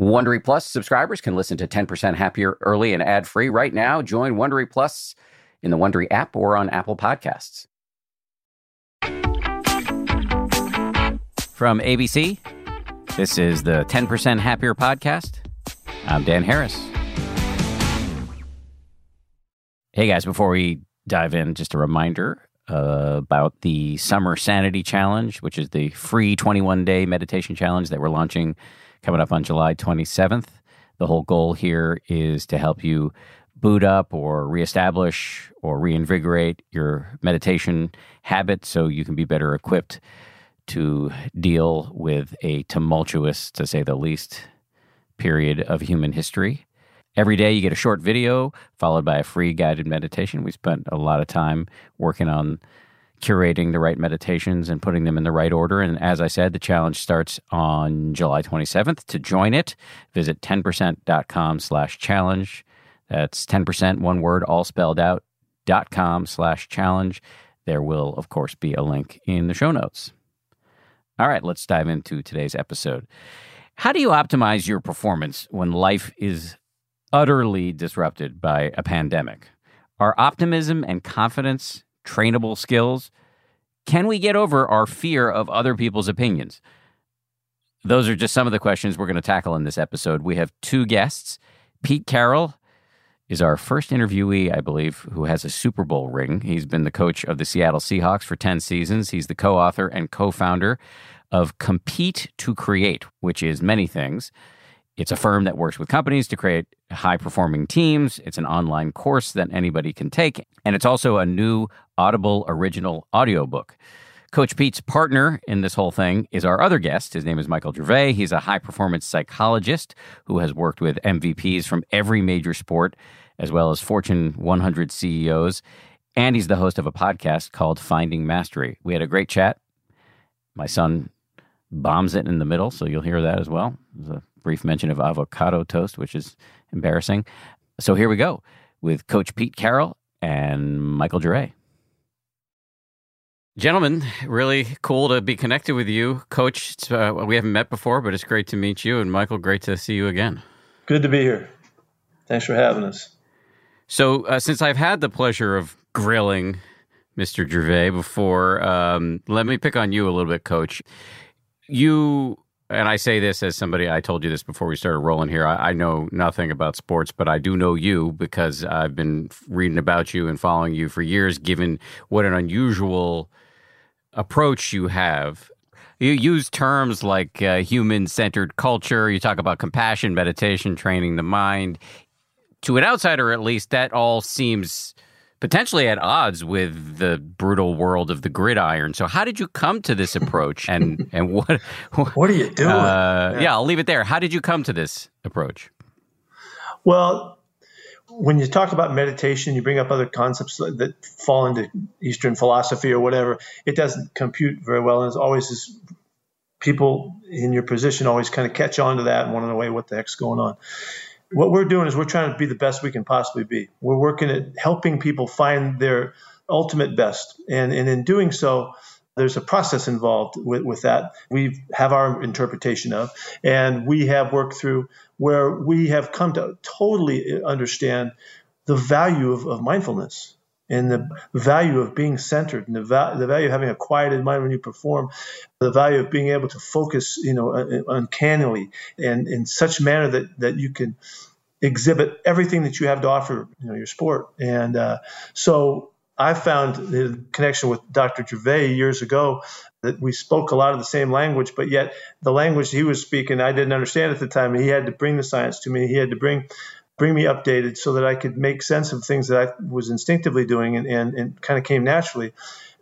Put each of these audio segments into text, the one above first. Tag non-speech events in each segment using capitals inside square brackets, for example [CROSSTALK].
Wondery Plus subscribers can listen to 10% Happier early and ad free right now. Join Wondery Plus in the Wondery app or on Apple Podcasts. From ABC, this is the 10% Happier podcast. I'm Dan Harris. Hey guys, before we dive in, just a reminder uh, about the Summer Sanity Challenge, which is the free 21 day meditation challenge that we're launching coming up on July 27th. The whole goal here is to help you boot up or reestablish or reinvigorate your meditation habit so you can be better equipped to deal with a tumultuous, to say the least, period of human history. Every day you get a short video followed by a free guided meditation. We spent a lot of time working on curating the right meditations and putting them in the right order. And as I said, the challenge starts on July 27th. To join it, visit 10%.com slash challenge. That's 10%, one word, all spelled out, dot com slash challenge. There will, of course, be a link in the show notes. All right, let's dive into today's episode. How do you optimize your performance when life is utterly disrupted by a pandemic? Are optimism and confidence trainable skills? Can we get over our fear of other people's opinions? Those are just some of the questions we're going to tackle in this episode. We have two guests. Pete Carroll is our first interviewee, I believe, who has a Super Bowl ring. He's been the coach of the Seattle Seahawks for 10 seasons. He's the co author and co founder of Compete to Create, which is many things. It's a firm that works with companies to create high performing teams. It's an online course that anybody can take. And it's also a new Audible original audiobook. Coach Pete's partner in this whole thing is our other guest. His name is Michael Gervais. He's a high performance psychologist who has worked with MVPs from every major sport, as well as Fortune 100 CEOs. And he's the host of a podcast called Finding Mastery. We had a great chat. My son bombs it in the middle, so you'll hear that as well. There's a brief mention of avocado toast, which is embarrassing. So here we go with Coach Pete Carroll and Michael Gervais. Gentlemen, really cool to be connected with you. Coach, uh, we haven't met before, but it's great to meet you. And Michael, great to see you again. Good to be here. Thanks for having us. So, uh, since I've had the pleasure of grilling Mr. Gervais before, um, let me pick on you a little bit, Coach. You and I say this as somebody, I told you this before we started rolling here. I, I, know nothing about sports, but I do know you because I've been reading about you and following you for years, given what an unusual approach you have. You use terms like uh, human centered culture, you talk about compassion, meditation, training the mind. To an outsider, at least, that all seems potentially at odds with the brutal world of the gridiron. So, how did you come to this approach, and [LAUGHS] and what what, are you doing? Uh, yeah. yeah, I'll leave it there. How did you come to this approach? Well, when you talk about meditation, you bring up other concepts that fall into Eastern philosophy or whatever. It doesn't compute very well, and it's always this people in your position always kind of catch on to that and want to know what the heck's going on what we're doing is we're trying to be the best we can possibly be. We're working at helping people find their ultimate best. And, and in doing so, there's a process involved with, with that. We have our interpretation of, and we have worked through where we have come to totally understand the value of, of mindfulness and the value of being centered and the, va- the value of having a quieted mind when you perform, the value of being able to focus, you know, uncannily and in such manner that, that you can exhibit everything that you have to offer, you know, your sport. And uh, so I found the connection with Dr. Gervais years ago that we spoke a lot of the same language, but yet the language he was speaking, I didn't understand at the time. He had to bring the science to me. He had to bring bring me updated so that I could make sense of things that I was instinctively doing and, and, and kind of came naturally.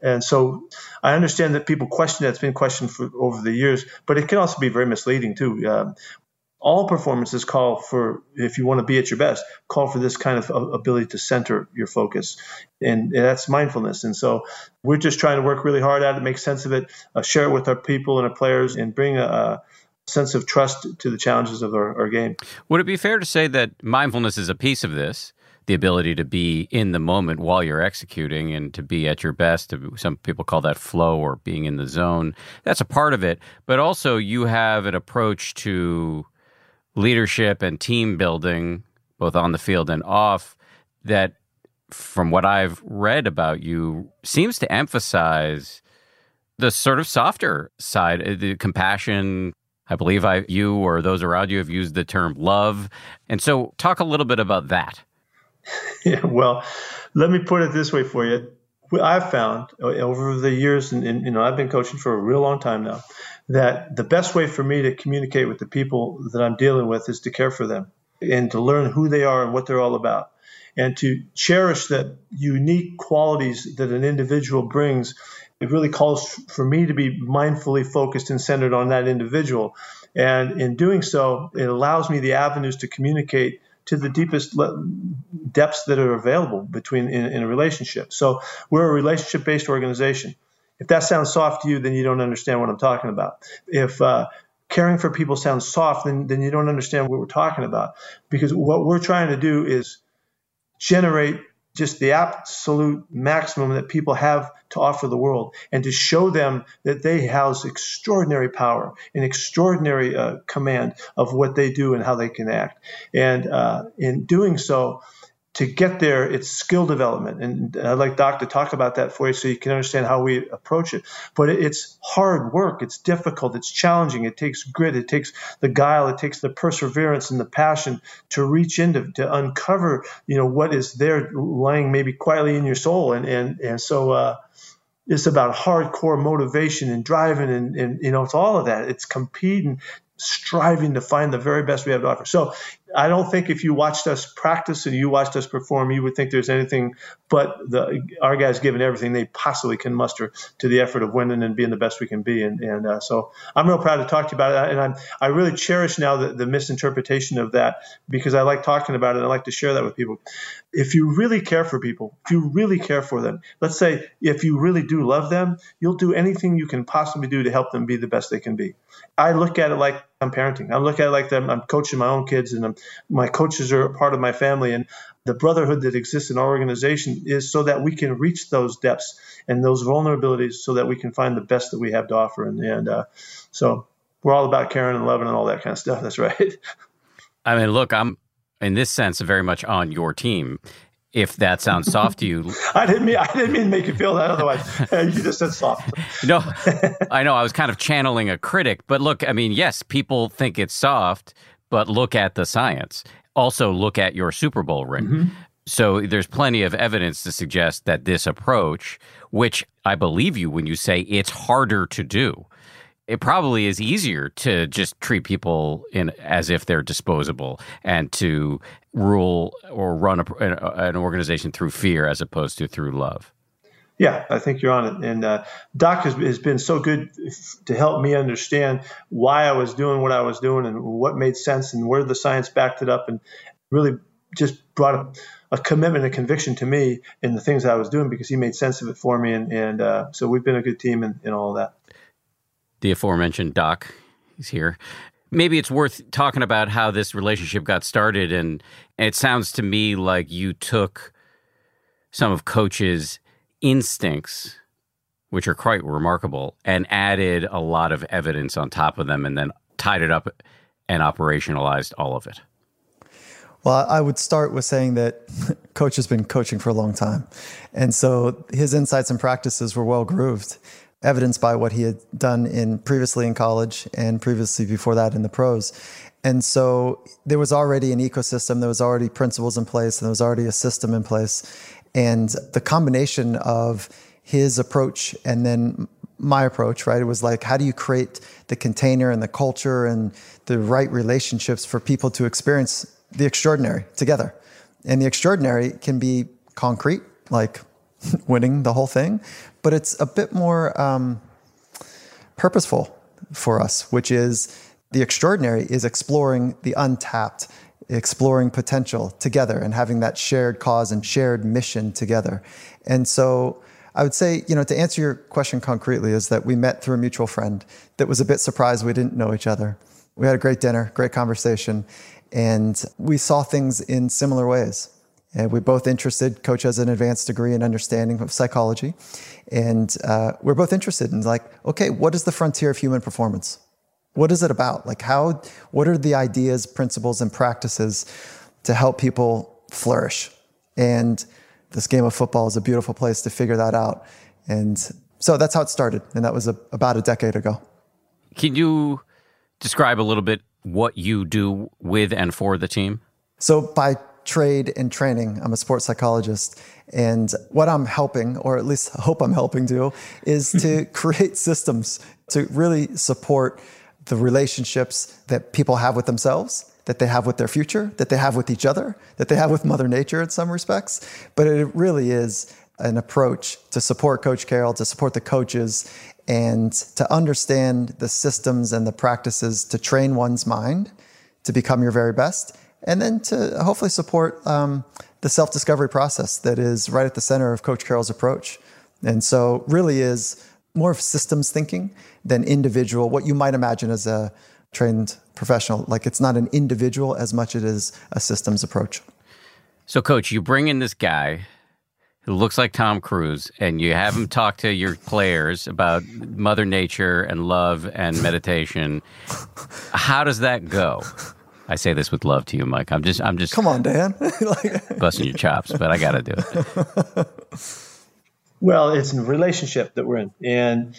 And so I understand that people question that. It's been questioned for over the years, but it can also be very misleading too. Um, all performances call for, if you want to be at your best, call for this kind of ability to center your focus. And, that's mindfulness. And so we're just trying to work really hard at it, make sense of it, uh, share it with our people and our players, and bring a, sense of trust to the challenges of our, our game. Would it be fair to say that mindfulness is a piece of this? the ability to be in the moment while you're executing and to be at your best. Some people call that flow or being in the zone. That's a part of it. But also, you have an approach to leadership and team building, both on the field and off, that from what I've read about you seems to emphasize the sort of softer side, uh, the compassion. I believe I, you or those around you have used the term love. And so, talk a little bit about that. Yeah, [LAUGHS] well, let me put it this way for you. I've found uh, over the years, and, and, you know, I've been coaching for a real long time now, that the best way for me to communicate with the people that I'm dealing with is to care for them and to learn who they are and what they're all about, and to cherish the unique qualities that an individual brings. It really calls for me to be mindfully focused and centered on that individual. And in doing so, it allows me the avenues to communicate to the deepest depths that are available between in, in a relationship. So we're a relationship based organization. If that sounds soft to you, then you don't understand what I'm talking about. If uh, caring for people sounds soft, then, then you don't understand what we're talking about. Because what we're trying to do is generate just the absolute maximum that people have to offer the world and to show them that they house extraordinary power and extraordinary uh, command of what they do and how they can act. And uh, in doing so, to get there, it's skill development. And I'd like Doc to talk about that for you so you can understand how we approach it. But it's hard work. It's difficult. It's challenging. It takes grit. It takes the guile. It takes the perseverance and the passion to reach into, to uncover, you know, what is there lying maybe quietly in your soul. And, and, and so, uh, it's about hardcore motivation and driving and, and you know it's all of that it's competing striving to find the very best we have to offer. So I don't think if you watched us practice and you watched us perform, you would think there's anything but the our guys giving everything they possibly can muster to the effort of winning and being the best we can be. And, and uh, so I'm real proud to talk to you about it. And I'm I really cherish now the, the misinterpretation of that because I like talking about it. And I like to share that with people. If you really care for people, if you really care for them, let's say if you really do love them, you'll do anything you can possibly do to help them be the best they can be. I look at it like I'm parenting. I look at it like them. I'm coaching my own kids, and I'm, my coaches are a part of my family. And the brotherhood that exists in our organization is so that we can reach those depths and those vulnerabilities, so that we can find the best that we have to offer. And, and uh, so we're all about caring and loving and all that kind of stuff. [LAUGHS] That's right. I mean, look, I'm in this sense very much on your team if that sounds soft to you. [LAUGHS] I didn't mean I didn't mean to make you feel that otherwise. [LAUGHS] you just said soft. no, [LAUGHS] I know I was kind of channeling a critic, but look, I mean, yes, people think it's soft, but look at the science. Also, look at your Super Bowl ring. Mm-hmm. So there's plenty of evidence to suggest that this approach, which I believe you when you say it's harder to do, it probably is easier to just treat people in as if they're disposable and to rule or run a, an organization through fear as opposed to through love. Yeah, I think you're on it. And uh, Doc has, has, been so good to help me understand why I was doing what I was doing and what made sense and where the science backed it up and really just brought a, a commitment, a conviction to me in the things I was doing because he made sense of it for me. And, and uh, so we've been a good team in, in all that the aforementioned Doc. He's here. Maybe it's worth talking about how this relationship got started. And, it sounds to me like you took some of Coach's instincts, which are quite remarkable, and added a lot of evidence on top of them and then tied it up and operationalized all of it. Well, I would start with saying that [LAUGHS] Coach has been coaching for a long time. And so his insights and practices were well grooved evidenced by what he had done in previously in college and previously before that in the pros. And so there was already an ecosystem, there was already principles in place, and there was already a system in place. And the combination of his approach and then my approach, right? It was like, how do you create the container and the culture and the right relationships for people to experience the extraordinary together? And the extraordinary can be concrete, like [LAUGHS] winning the whole thing, but it's a bit more um, purposeful for us, which is the extraordinary is exploring the untapped, exploring potential together and having that shared cause and shared mission together. And so I would say, you know, to answer your question concretely, is that we met through a mutual friend that was a bit surprised we didn't know each other. We had a great dinner, great conversation, and we saw things in similar ways. And we're both interested. Coach has an advanced degree in understanding of psychology. And uh, we're both interested in, like, okay, what is the frontier of human performance? what is it about? Like how what are the ideas, principles and practices to help people flourish? And this game of football is a beautiful place to figure that out. And so that's how it started and that was a, about a decade ago. Can you describe a little bit what you do with and for the team? So by trade and training, I'm a sports psychologist and what I'm helping, or at least [LAUGHS] hope I'm helping do, is [LAUGHS] to create systems to really support the relationships that people have with themselves, that they have with their future, that they have with each other, that they have with Mother Nature in some respects. But it really is an approach to support Coach Carroll, to support the coaches, and to understand the systems and the practices to train one's mind to become your very best, and then to hopefully support um, the self discovery process that is right at the center of Coach Carroll's approach. And so, really is more of systems thinking than individual, what you might imagine as a trained professional. Like it's not an individual as much as it is a systems approach. So, coach, you bring in this guy who looks like Tom Cruise and you have him talk to your players about Mother Nature and love and meditation. How does that go? I say this with love to you, Mike. I'm just, I'm just. Come on, Dan. [LAUGHS] like... busting your chops, but I got to do it. [LAUGHS] Well, it's a relationship that we're in, and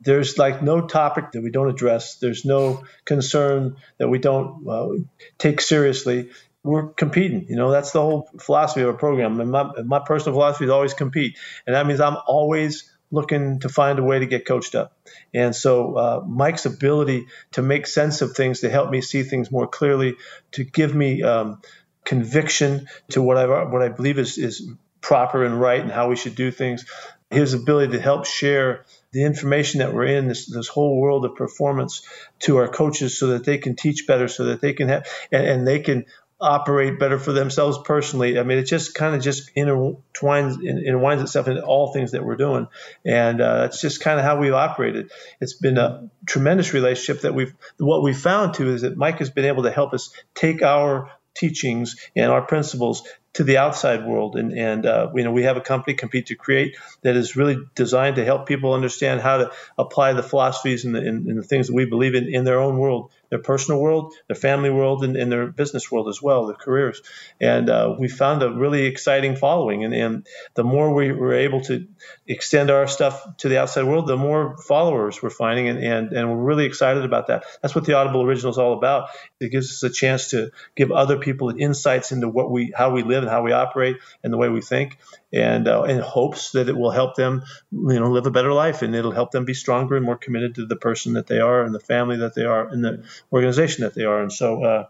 there's like no topic that we don't address. There's no concern that we don't uh, take seriously. We're competing. You know, that's the whole philosophy of a program. And my, my personal philosophy is always compete, and that means I'm always looking to find a way to get coached up. And so uh, Mike's ability to make sense of things, to help me see things more clearly, to give me um, conviction to what I what I believe is is proper and right and how we should do things. His ability to help share the information that we're in this this whole world of performance to our coaches so that they can teach better, so that they can have and, and they can operate better for themselves personally. I mean, it just kind of just intertwines, intertwines itself into all things that we're doing, and uh, that's just kind of how we've operated. It's been a tremendous relationship that we've. What we found too is that Mike has been able to help us take our teachings and our principles to the outside world. And, and uh, you know, we have a company, Compete to Create, that is really designed to help people understand how to apply the philosophies and the, and, and the things that we believe in in their own world their personal world, their family world, and, and their business world as well, their careers. And uh, we found a really exciting following. And, and the more we were able to extend our stuff to the outside world, the more followers we're finding. And, and, and we're really excited about that. That's what the Audible Original is all about. It gives us a chance to give other people insights into what we, how we live and how we operate and the way we think and uh, in hopes that it will help them, you know, live a better life, and it'll help them be stronger and more committed to the person that they are, and the family that they are, and the organization that they are. And so, uh,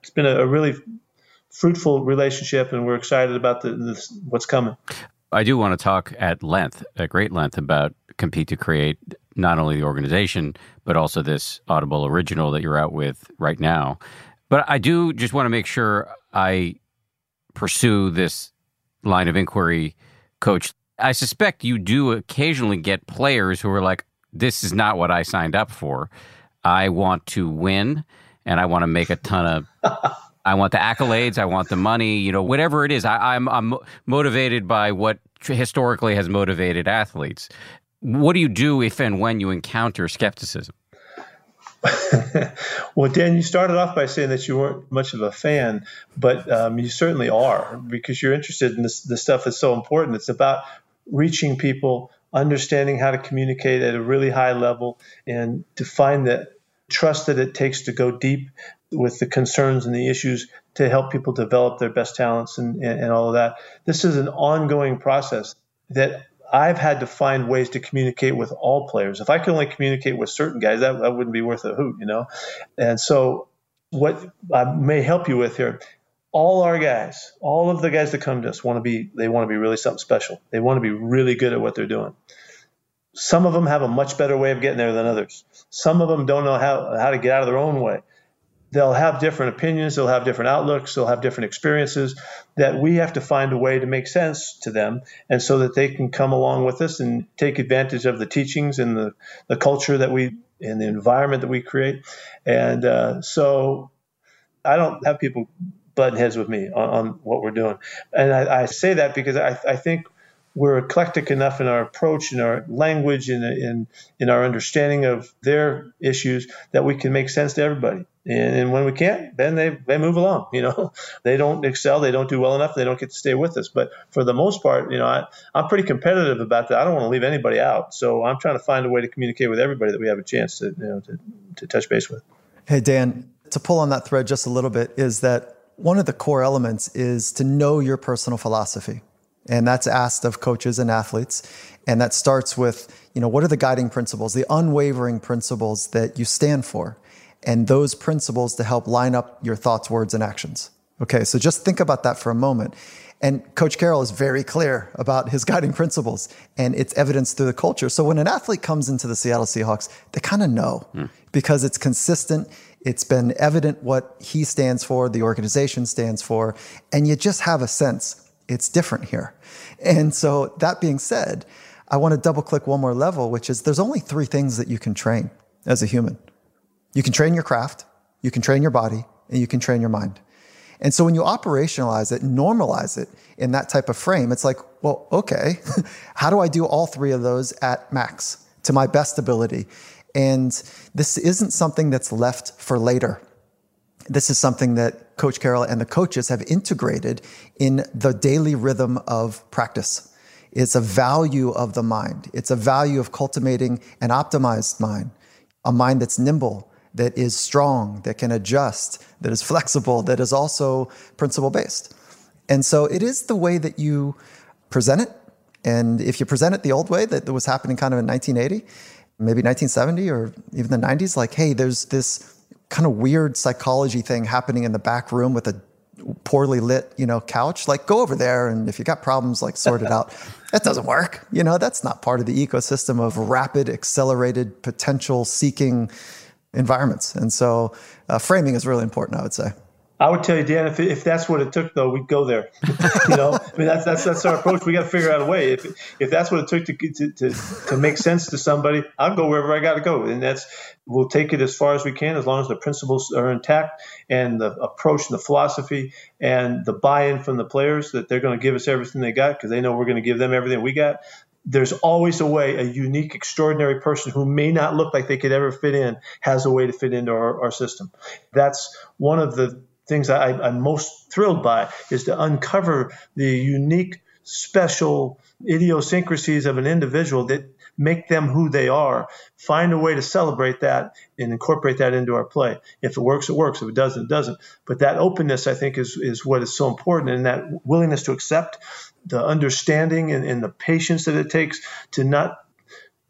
it's been a, a, really fruitful relationship, and we're excited about the, what's coming. I do want to talk at length, at great length, about compete to create not only the organization but also this Audible original that you're out with right now. But I do just want to make sure I pursue this line of inquiry, coach. I suspect you do occasionally get players who are like, this is not what I signed up for. I want to win and I want to make a ton of. [LAUGHS] I want the accolades. I want the money. You know, whatever it is. I, I'm I'm motivated by what historically has motivated athletes. What do you do if and when you encounter skepticism? [LAUGHS] well, Dan, you started off by saying that you weren't much of a fan, but um, you certainly are because you're interested in this, this stuff that's so important. It's about reaching people, understanding how to communicate at a really high level, and to find the trust that it takes to go deep with the concerns and the issues to help people develop their best talents and, and, and all of that. This is an ongoing process that I've had to find ways to communicate with all players. If I could only communicate with certain guys, that, that wouldn't be worth a hoot, you know? And so, what I may help you with here, all our guys, all of the guys that come to us want to be, they want to be really something special. They want to be really good at what they're doing. Some of them have a much better way of getting there than others. Some of them don't know how, how to get out of their own way they'll have different opinions, they'll have different outlooks, they'll have different experiences that we have to find a way to make sense to them and so that they can come along with us and take advantage of the teachings and the, the culture that we and the environment that we create. And uh, so I don't have people button heads with me on, on what we're doing. And I, I say that because I, I think we're eclectic enough in our approach, in our language, in, in, in our understanding of their issues that we can make sense to everybody. And, and, when we can't, then they, they move along. You know, [LAUGHS] they don't excel, they don't do well enough, they don't get to stay with us. But for the most part, you know, I, I'm pretty competitive about that. I don't want to leave anybody out. So I'm trying to find a way to communicate with everybody that we have a chance to, you know, to, to touch base with. Hey, Dan, to pull on that thread just a little bit is that one of the core elements is to know your personal philosophy. And that's asked of coaches and athletes. And that starts with, you know, what are the guiding principles, the unwavering principles that you stand for? And those principles to help line up your thoughts, words, and actions. Okay, so just think about that for a moment. And Coach Carroll is very clear about his [LAUGHS] guiding principles, and it's evidenced through the culture. So when an athlete comes into the Seattle Seahawks, they kind of know mm. because it's consistent. It's been evident what he stands for, the organization stands for, and you just have a sense it's different here. And so, that being said, I want to double click one more level, which is there's only three things that you can train as a human you can train your craft, you can train your body, and you can train your mind. And so when you operationalize it, normalize it in that type of frame, it's like, well, okay, [LAUGHS] how do I do all three of those at max to my best ability? And this isn't something that's left for later this is something that Coach Carroll and the coaches have integrated in the daily rhythm of practice. It's a value of the mind. It's a value of cultivating an optimized mind, a mind that's nimble, that is strong, that can adjust, that is flexible, that is also principle based. And so it is the way that you present it. And if you present it the old way that was happening kind of in 1980, maybe 1970 or even the 90s, like, hey, there's this kind of weird psychology thing happening in the back room with a poorly lit, you know, couch, like go over there and if you got problems, like sort it out. [LAUGHS] That doesn't work. You know, that's not part of the ecosystem of rapid, accelerated, potential seeking environments. And so uh, framing is really important, I would say. I would tell you, Dan, if, if that's what it took, though, we'd go there. [LAUGHS] you know, I mean, that's that's that's our approach. We got to figure out a way. If if that's what it took to to to, to make sense to somebody, I'll go wherever I got to go, and that's we'll take it as far as we can, as long as the principles are intact and the approach and the philosophy and the buy-in from the players that they're going to give us everything they got because they know we're going to give them everything we got there's always a way a unique extraordinary person who may not look like they could ever fit in has a way to fit into our, our system that's one of the things I, I'm most thrilled by is to uncover the unique, special idiosyncrasies of an individual that make them who they are. Find a way to celebrate that and incorporate that into our play. If it works, it works. If it doesn't, it doesn't. But that openness, I think, is, is what is so important, and that willingness to accept the understanding and, and the patience that it takes to not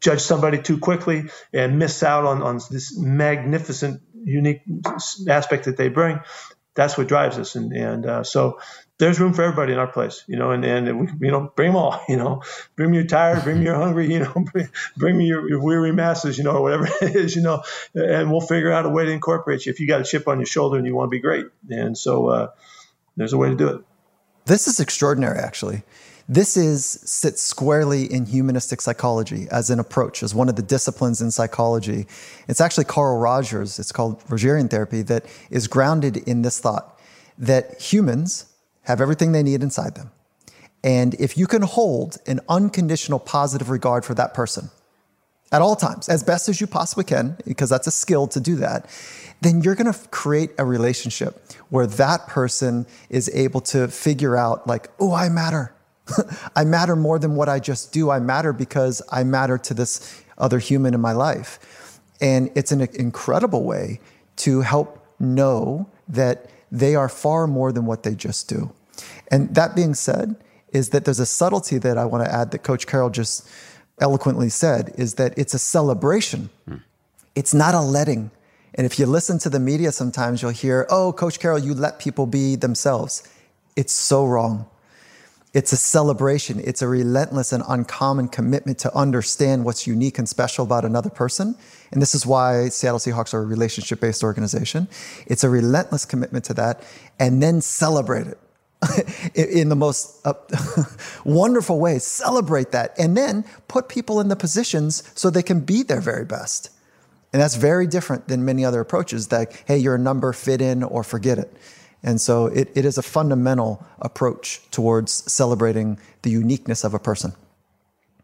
judge somebody too quickly and miss out on, on this magnificent unique aspect that they bring that's what drives us. And, and uh, so there's room for everybody in our place, you know, and, and we, you know, bring them all, [LAUGHS] you know, bring me your tired, bring me your hungry, [LAUGHS] you know, bring, bring me your, your, weary masses, you know, or whatever [LAUGHS] it is, you know, and we'll figure out a way to incorporate you if you got a chip on your shoulder and you want to be great. And so uh, there's a way to do it. This is extraordinary, actually. This is sits squarely in humanistic psychology as an approach, as one of the disciplines in psychology. It's actually Carl Rogers, it's called Rogerian therapy, that is grounded in this thought that humans have everything they need inside them. And if you can hold an unconditional positive regard for that person at all times, as best as you possibly can, because that's a skill to do that, then you're going to create a relationship where that person is able to figure out, like, oh, I matter. [LAUGHS] I matter more than what I just do. I matter because I matter to this other human in my life. And it's an incredible way to help know that they are far more than what they just do. And that being said, is that there's a subtlety that I want to add that Coach Carroll just eloquently said is that it's a celebration. Hmm. It's not a letting. And if you listen to the media sometimes, you'll hear, oh, Coach Carroll, you let people be themselves. It's so wrong. It's a celebration. It's a relentless and uncommon commitment to understand what's unique and special about another person. And this is why Seattle Seahawks are a relationship based organization. It's a relentless commitment to that and then celebrate it [LAUGHS] in the most uh, [LAUGHS] wonderful way. Celebrate that and then put people in the positions so they can be their very best. And that's very different than many other approaches that, hey, you're a number, fit in or forget it. And so it, it is a fundamental approach towards celebrating the uniqueness of a person.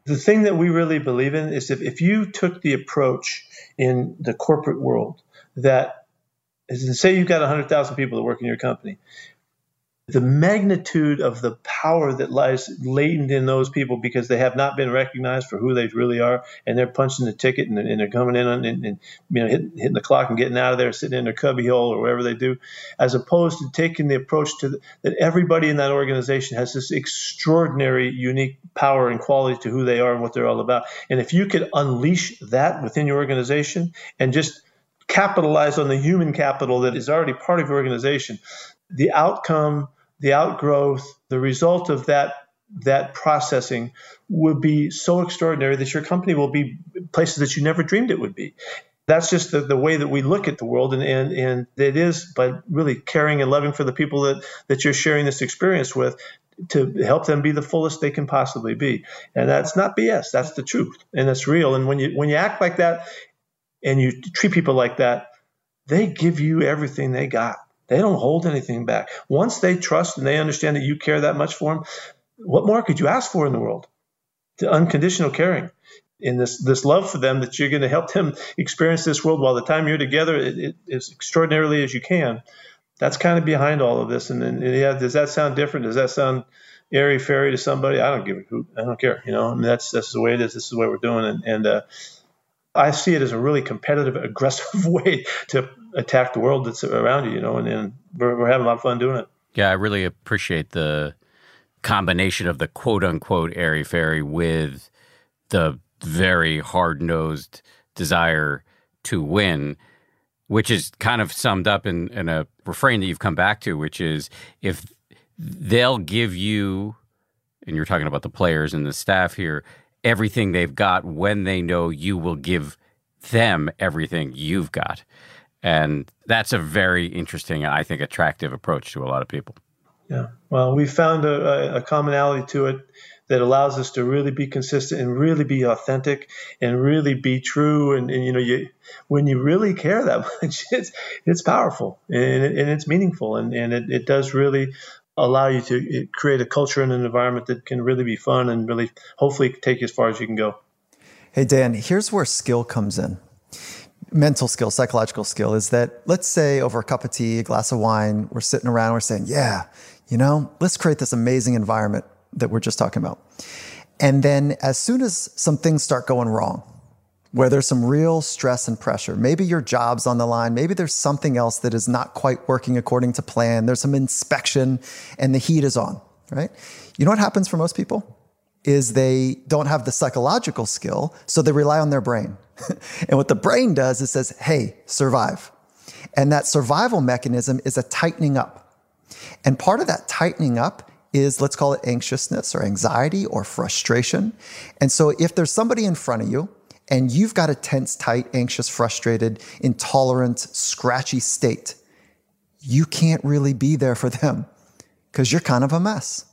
The thing that we really believe in is if, if you took the approach in the corporate world that say you've got 100,000 people that work in your company, the magnitude of the power that lies latent in those people because they have not been recognized for who they really are, and they're punching the ticket and, and they're coming in and, and, you know hitting, hitting, the clock and getting out of there, sitting in their cubbyhole or whatever they do, as opposed to taking the approach to the, that everybody in that organization has this extraordinary, unique power and quality to who they are and what they're all about. And if you could unleash that within your organization and just capitalize on the human capital that is already part of your organization, the outcome the outgrowth, the result of that that processing would be so extraordinary that your company will be places that you never dreamed it would be. That's just the, the way that we look at the world, and, and, and it is by really caring and loving for the people that, that you're sharing this experience with to help them be the fullest they can possibly be. And that's not BS, that's the truth, and that's real. And when you when you act like that and you treat people like that, they give you everything they got. They don't hold anything back. Once they trust and they understand that you care that much for them, what more could you ask for in the world? The unconditional caring in this this love for them that you're going to help them experience this world while the time you're together it, it, as extraordinarily as you can. That's kind of behind all of this. And, and, yeah, does that sound different? Does that sound airy fairy to somebody? I don't give a hoot. I don't care. You know, I mean, that's that's the way it is. This is what we're doing. And, and uh, I see it as a really competitive, [LAUGHS] aggressive [LAUGHS] way to attack the world that's around you, you know, and, and we're, we're having a lot of fun doing it. Yeah, I really appreciate the combination of the quote unquote airy fairy with the very hard nosed desire to win, which is kind of summed up in, in a refrain that you've come back to, which is if they'll give you, and you're talking about the players and the staff here, everything they've got when they know you will give them everything you've got. And that's a very interesting, and I think, attractive approach to a lot of people. Yeah. Well, we found a, a, commonality to it that allows us to really be consistent and really be authentic and really be true. And, and you know, you when you really care that [LAUGHS] much, it's it's powerful and, it, and it's meaningful and, and it, it does really allow you to create a culture and an environment that can really be fun and really hopefully take you as far as you can go. Hey, Dan, here's where skill comes in. Mental skill, psychological skill is that let's say over a cup of tea, a glass of wine, we're sitting around, we're saying, yeah, you know, let's create this amazing environment that we're just talking about. And then as soon as some things start going wrong, where there's some real stress and pressure. Maybe your job's on the line. Maybe there's something else that is not quite working according to plan. There's some inspection and the heat is on, right? You know what happens for most people? Is they don't have the psychological skill, so they rely on their brain. [LAUGHS] and what the brain does is says, hey, survive. And that survival mechanism is a tightening up. And part of that tightening up is, let's call it anxiousness or anxiety or frustration. And so if there's somebody in front of you and you've got a tense, tight, anxious, frustrated, intolerant, scratchy state, you can't really be there for them because you're kind of a mess.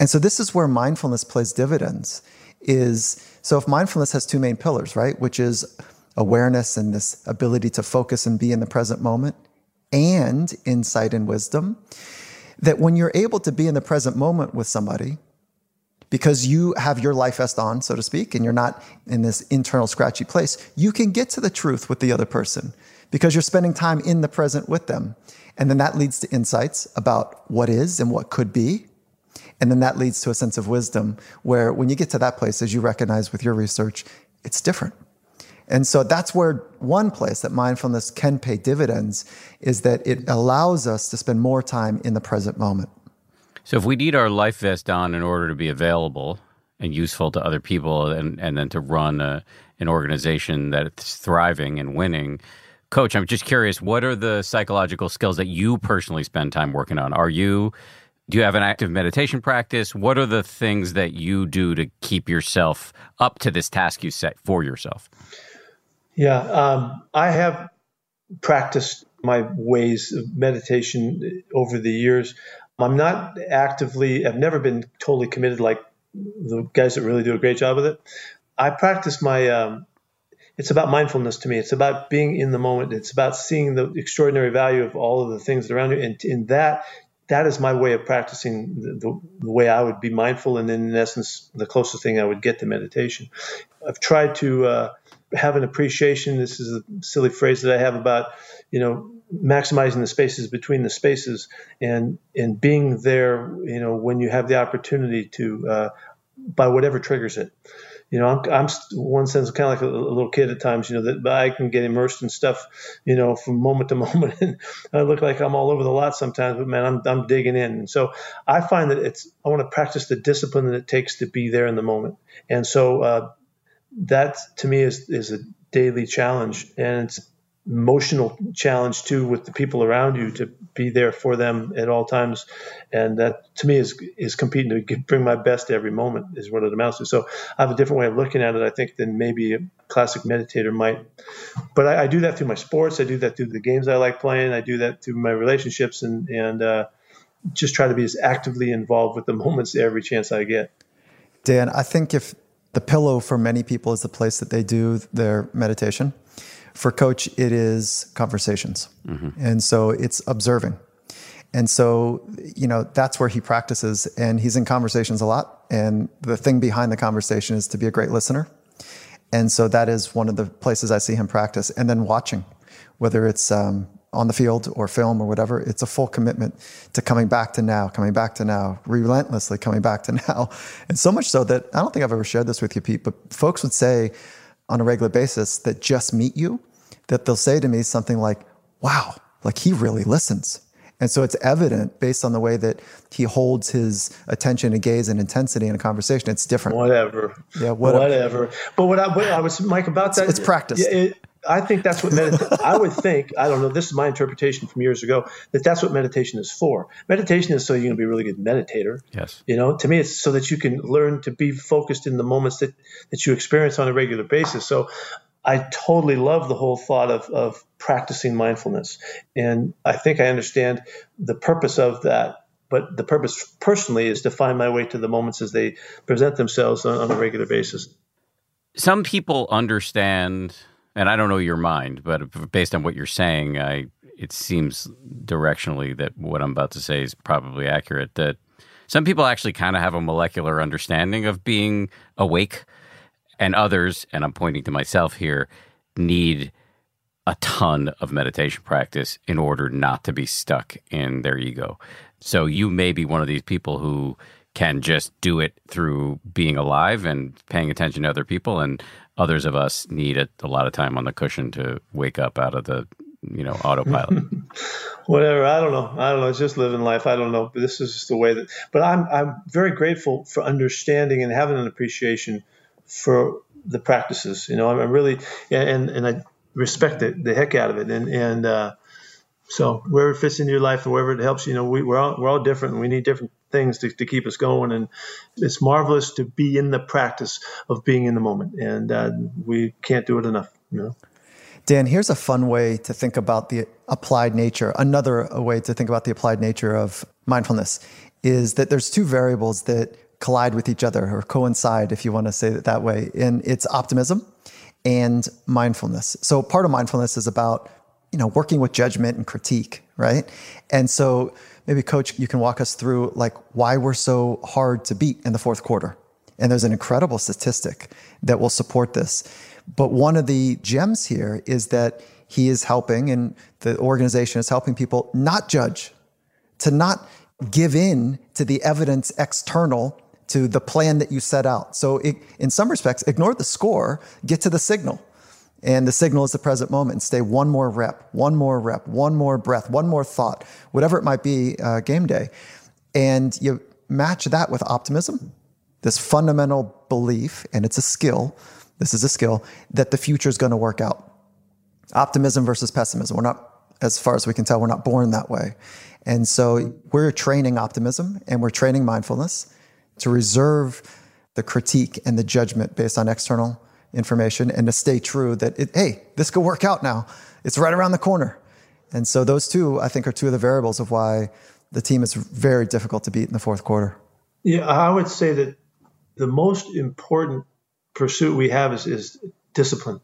And so this is where mindfulness plays dividends is so if mindfulness has two main pillars, right, which is awareness and this ability to focus and be in the present moment and insight and wisdom, that when you're able to be in the present moment with somebody, because you have your life vest on, so to speak, and you're not in this internal scratchy place, you can get to the truth with the other person because you're spending time in the present with them. And then that leads to insights about what is and what could be. And then that leads to a sense of wisdom where when you get to that place, as you recognize with your research, it's different. And so that's where one place that mindfulness can pay dividends is that it allows us to spend more time in the present moment. So if we need our life vest on in order to be available and useful to other people and, and then to run a, an organization that's thriving and winning, Coach, I'm just curious, what are the psychological skills that you personally spend time working on? Are you do you have an active meditation practice? What are the things that you do to keep yourself up to this task you set for yourself? Yeah, um, I have practiced my ways of meditation over the years. I'm not actively, I've never been totally committed like the guys that really do a great job with it. I practice my, um, it's about mindfulness to me. It's about being in the moment. It's about seeing the extraordinary value of all of the things around you. And in that, that is my way of practicing the, the, way I would be mindful, and in essence, the closest thing I would get to meditation. I've tried to uh, have an appreciation. This is a silly phrase that I have about, you know, maximizing the spaces between the spaces and and being there, you know, when you have the opportunity to, uh, by whatever triggers it you know, I'm, I'm one sense kind of like a, a, little kid at times, you know, that I can get immersed in stuff, you know, from moment to [LAUGHS] moment. And I look like I'm all over the lot sometimes, but man, I'm, I'm digging in. And so I find that it's, I want to practice the discipline that it takes to be there in the moment. And so uh, that to me is, is a daily challenge. And it's emotional challenge too with the people around you to be there for them at all times. And that to me is is competing to bring my best every moment is what it amounts to. So i have a different way of looking at it i think than maybe a classic meditator might. But i, I do that through my sports i do that through the games i like playing i do that through my relationships and and uh, just try to be as actively involved with the [LAUGHS] moments every chance i get. Dan i think if the pillow for many people is the place that they do their meditation for Coach, it is conversations. Mm-hmm. And so it's observing. And so, you know, that's where he practices and he's in conversations a lot. And the thing behind the conversation is to be a great listener. And so that is one of the places I see him practice. And then watching, whether it's um, on the field or film or whatever, it's a full commitment to coming back to now, coming back to now, relentlessly coming back to [LAUGHS] now. And so much so that I don't think I've ever shared this with you, Pete, but folks would say, on a regular basis that just meet you, that they'll say to me something like, wow, like he really listens. And so it's evident based on the way that he holds his attention and gaze and intensity in a conversation. It's different. Whatever. Yeah. Whatever. whatever. But what I, what I was, Mike, about that. It's, it's practice. It, I think that's what meditation. I would think. I don't know. This is my interpretation from years ago. That that's what meditation is for. Meditation is so you can be a really good meditator. Yes. You know, to me, it's so that you can learn to be focused in the moments that that you experience on a regular basis. So, I totally love the whole thought of of practicing mindfulness, and I think I understand the purpose of that. But the purpose personally is to find my way to the moments as they present themselves on, on a regular basis. Some people understand and I don't know your mind, but based on what you're saying, I it seems directionally that what I'm about to say is probably accurate. That some people actually kind of have a molecular understanding of being awake, and others, and I'm pointing to myself here, need a ton of meditation practice in order not to be stuck in their ego. So you may be one of these people who can just do it through being alive and paying attention to other people and others of us need a, a lot of time on the cushion to wake up out of the you know autopilot. [LAUGHS] Whatever. I don't know. I don't know. It's just living life. I don't know. But this is just the way that but i'm i'm very grateful for understanding and having an appreciation for the practices you know? I'm, really and and i respect it the heck out of it. And and uh, so wherever it fits into your life and wherever it helps, you know, we, we're all we're all different and we need different things to, to keep us going. And it's marvelous to be in the practice of being in the moment, and uh, we can't do it enough. You know. Dan, here's a fun way to think about the applied nature. Another way to think about the applied nature of mindfulness is that there's two variables that collide with each other or coincide, if you want to say it that way. And it's optimism and mindfulness. So part of mindfulness is about you know, working with judgment and critique, right? And so maybe coach, you can walk us through like why we're so hard to beat in the fourth quarter. And there's an incredible statistic that will support this. But one of the gems here is that he is helping and the organization is helping people not judge, to not give in to the evidence external to the plan that you set out. So it, in some respects, ignore the score, get to the signal. And the signal is the present moment. Stay one more rep, one more rep, one more breath, one more thought, whatever it might be, uh, game day. And you match that with optimism, this fundamental belief, and it's a skill. This is a skill that the future is going to work out. Optimism versus pessimism. We're not, as far as we can tell, we're not born that way. And so we're training optimism and we're training mindfulness to reserve the critique and the judgment based on external information and to stay true that it, hey, this could work out now. It's right around the corner. And so those two, I think, are two of the variables of why the team is very difficult to beat in the fourth quarter. Yeah, I would say that the most important pursuit we have is, is discipline.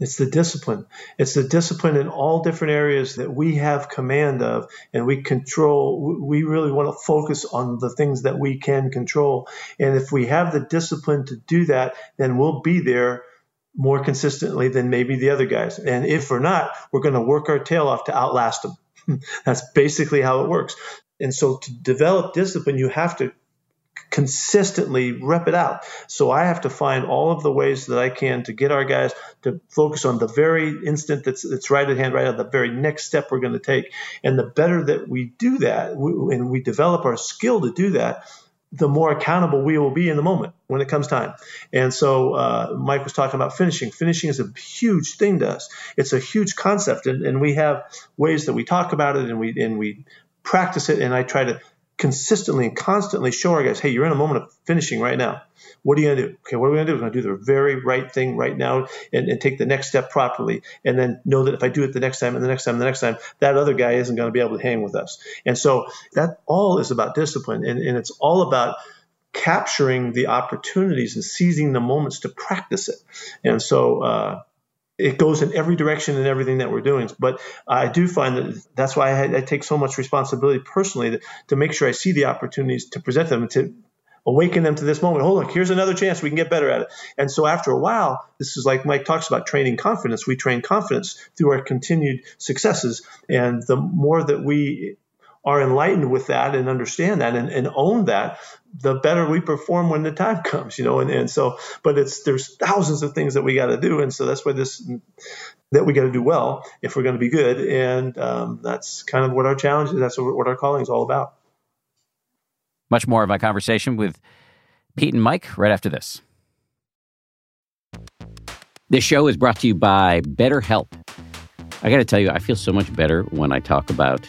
It's the discipline. It's the discipline in all different areas that we have command of and we control. We really want to focus on the things that we can control. And if we have the discipline to do that, then we'll be there more consistently than maybe the other guys. And if we're not, we're going to work our tail off to outlast them. [LAUGHS] That's basically how it works. And so to develop discipline, you have to consistently rep it out. So I have to find all of the ways that I can to get our guys to focus on the very instant that's, that's right at hand, right at the very next step we're going to take. And the better that we do that we, and we develop our skill to do that, the more accountable we will be in the moment when it comes time. And so uh, Mike was talking about finishing. Finishing is a huge thing to us. It's a huge concept, and, and we have ways that we talk about it and we and we practice it. And I try to consistently and constantly show our guys, hey, you're in a moment of finishing right now. What are you going to do? Okay, what are we going to do? We're going to do the very right thing right now and, and, take the next step properly. And then know that if I do it the next time and the next time and the next time, that other guy isn't going to be able to hang with us. And so that all is about discipline. And, and it's all about capturing the opportunities and seizing the moments to practice it. And so, uh, it goes in every direction in everything that we're doing. But I do find that that's why I, I take so much responsibility personally to, to, make sure I see the opportunities to present them to awaken them to this moment. Hold on, here's another chance we can get better at it. And so after a while, this is like Mike talks about training confidence. We train confidence through our continued successes. And the more that we are enlightened with that and understand that and, and own that, the better we perform when the time [LAUGHS] comes, you know. And, and so, but it's there's thousands of things that we got to do, and so that's why this that we got to do well if we're going to be good, and um, that's kind of what our challenge is. That's what our calling is all about. Much more of my conversation with Pete and Mike right after this. This show is brought to you by BetterHelp. I got to tell you, I feel so much better when I talk about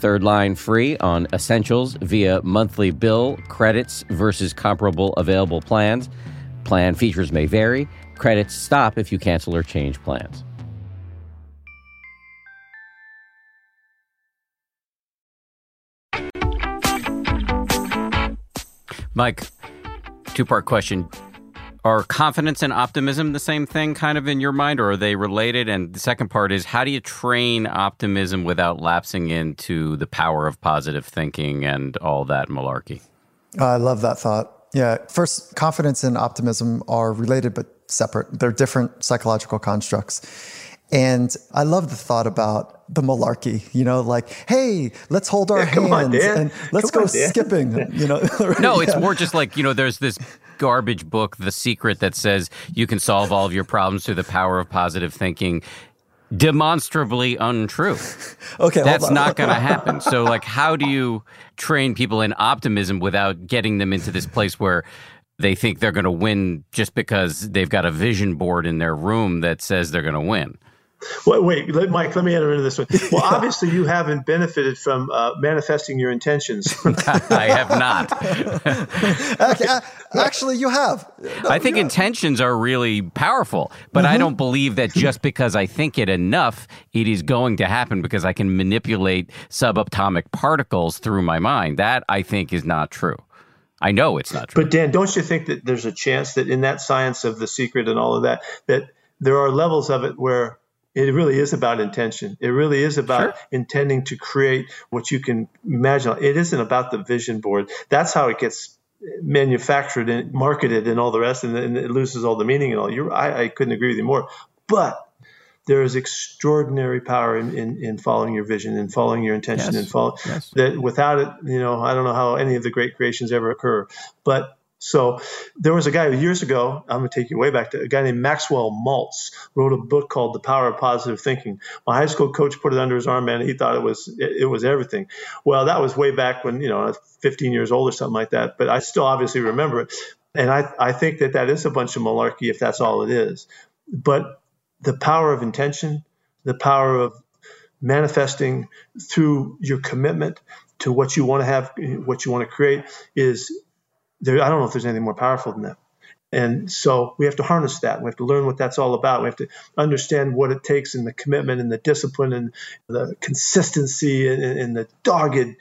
Third line free on essentials via monthly bill credits versus comparable available plans. Plan features may vary. Credits stop if you cancel or change plans. Mike, two part question are confidence and optimism the same thing kind of in your mind or are they related? And the second part is how do you train optimism without lapsing into the power of positive thinking and all that malarkey? Uh, I love that thought. Yeah first confidence and optimism are related but separate. They're different psychological constructs and I love the thought about the malarkey, you know, like, hey, let's hold our [LAUGHS] yeah, hands on, and let's come go on, skipping, you know. [LAUGHS] [LAUGHS] no, it's more just like, you know, there's this garbage book, The Secret, that says you can solve all of your problems through the power of positive thinking. Demonstrably untrue. okay, that's not going to happen. So, like, how do you train people in optimism without getting them into this place where they think they're going to win just because they've got a vision board in their room that says they're going to win? Well, wait, Mike, let me enter into this one. Well, obviously, you haven't benefited from uh, manifesting your intentions. [LAUGHS] I have not. [LAUGHS] Actually, you have. No, I think intentions are really powerful, but mm-hmm. I don't believe that just because I think it enough, it is going to happen because I can manipulate subatomic particles through my mind. That I think is not true. I know it's not true. But Dan, don't you think that there's a chance that in that science of the secret and all of that, that there are levels of it where it really is about intention. It really is about sure. intending to create what you can imagine. It isn't about the vision board. That's how it gets manufactured and marketed and all the rest, and, and it loses all the meaning and all. You're, I, I couldn't agree with you more. But there is extraordinary power in, in, in, following your vision and following your intention yes. and follow yes. that without it, you know, I don't know how any of the great creations ever occur. But so there was a guy years ago, I'm going to take you way back to a guy named Maxwell Maltz wrote a book called The Power of Positive Thinking. My high school coach put it under his arm, man. He thought it was, it, it was everything. Well, that was way back when, you know, I was 15 years old or something like that, but I still obviously remember it. And I, I think that that is a bunch of malarkey if that's all it is. But the power of intention, the power of manifesting through your commitment to what you want to have, what you want to create is there. I don't know if there's anything more powerful than that. And so we have to harness that. We have to learn what that's all about. We have to understand what it takes and the commitment and the discipline and the consistency and, and the dogged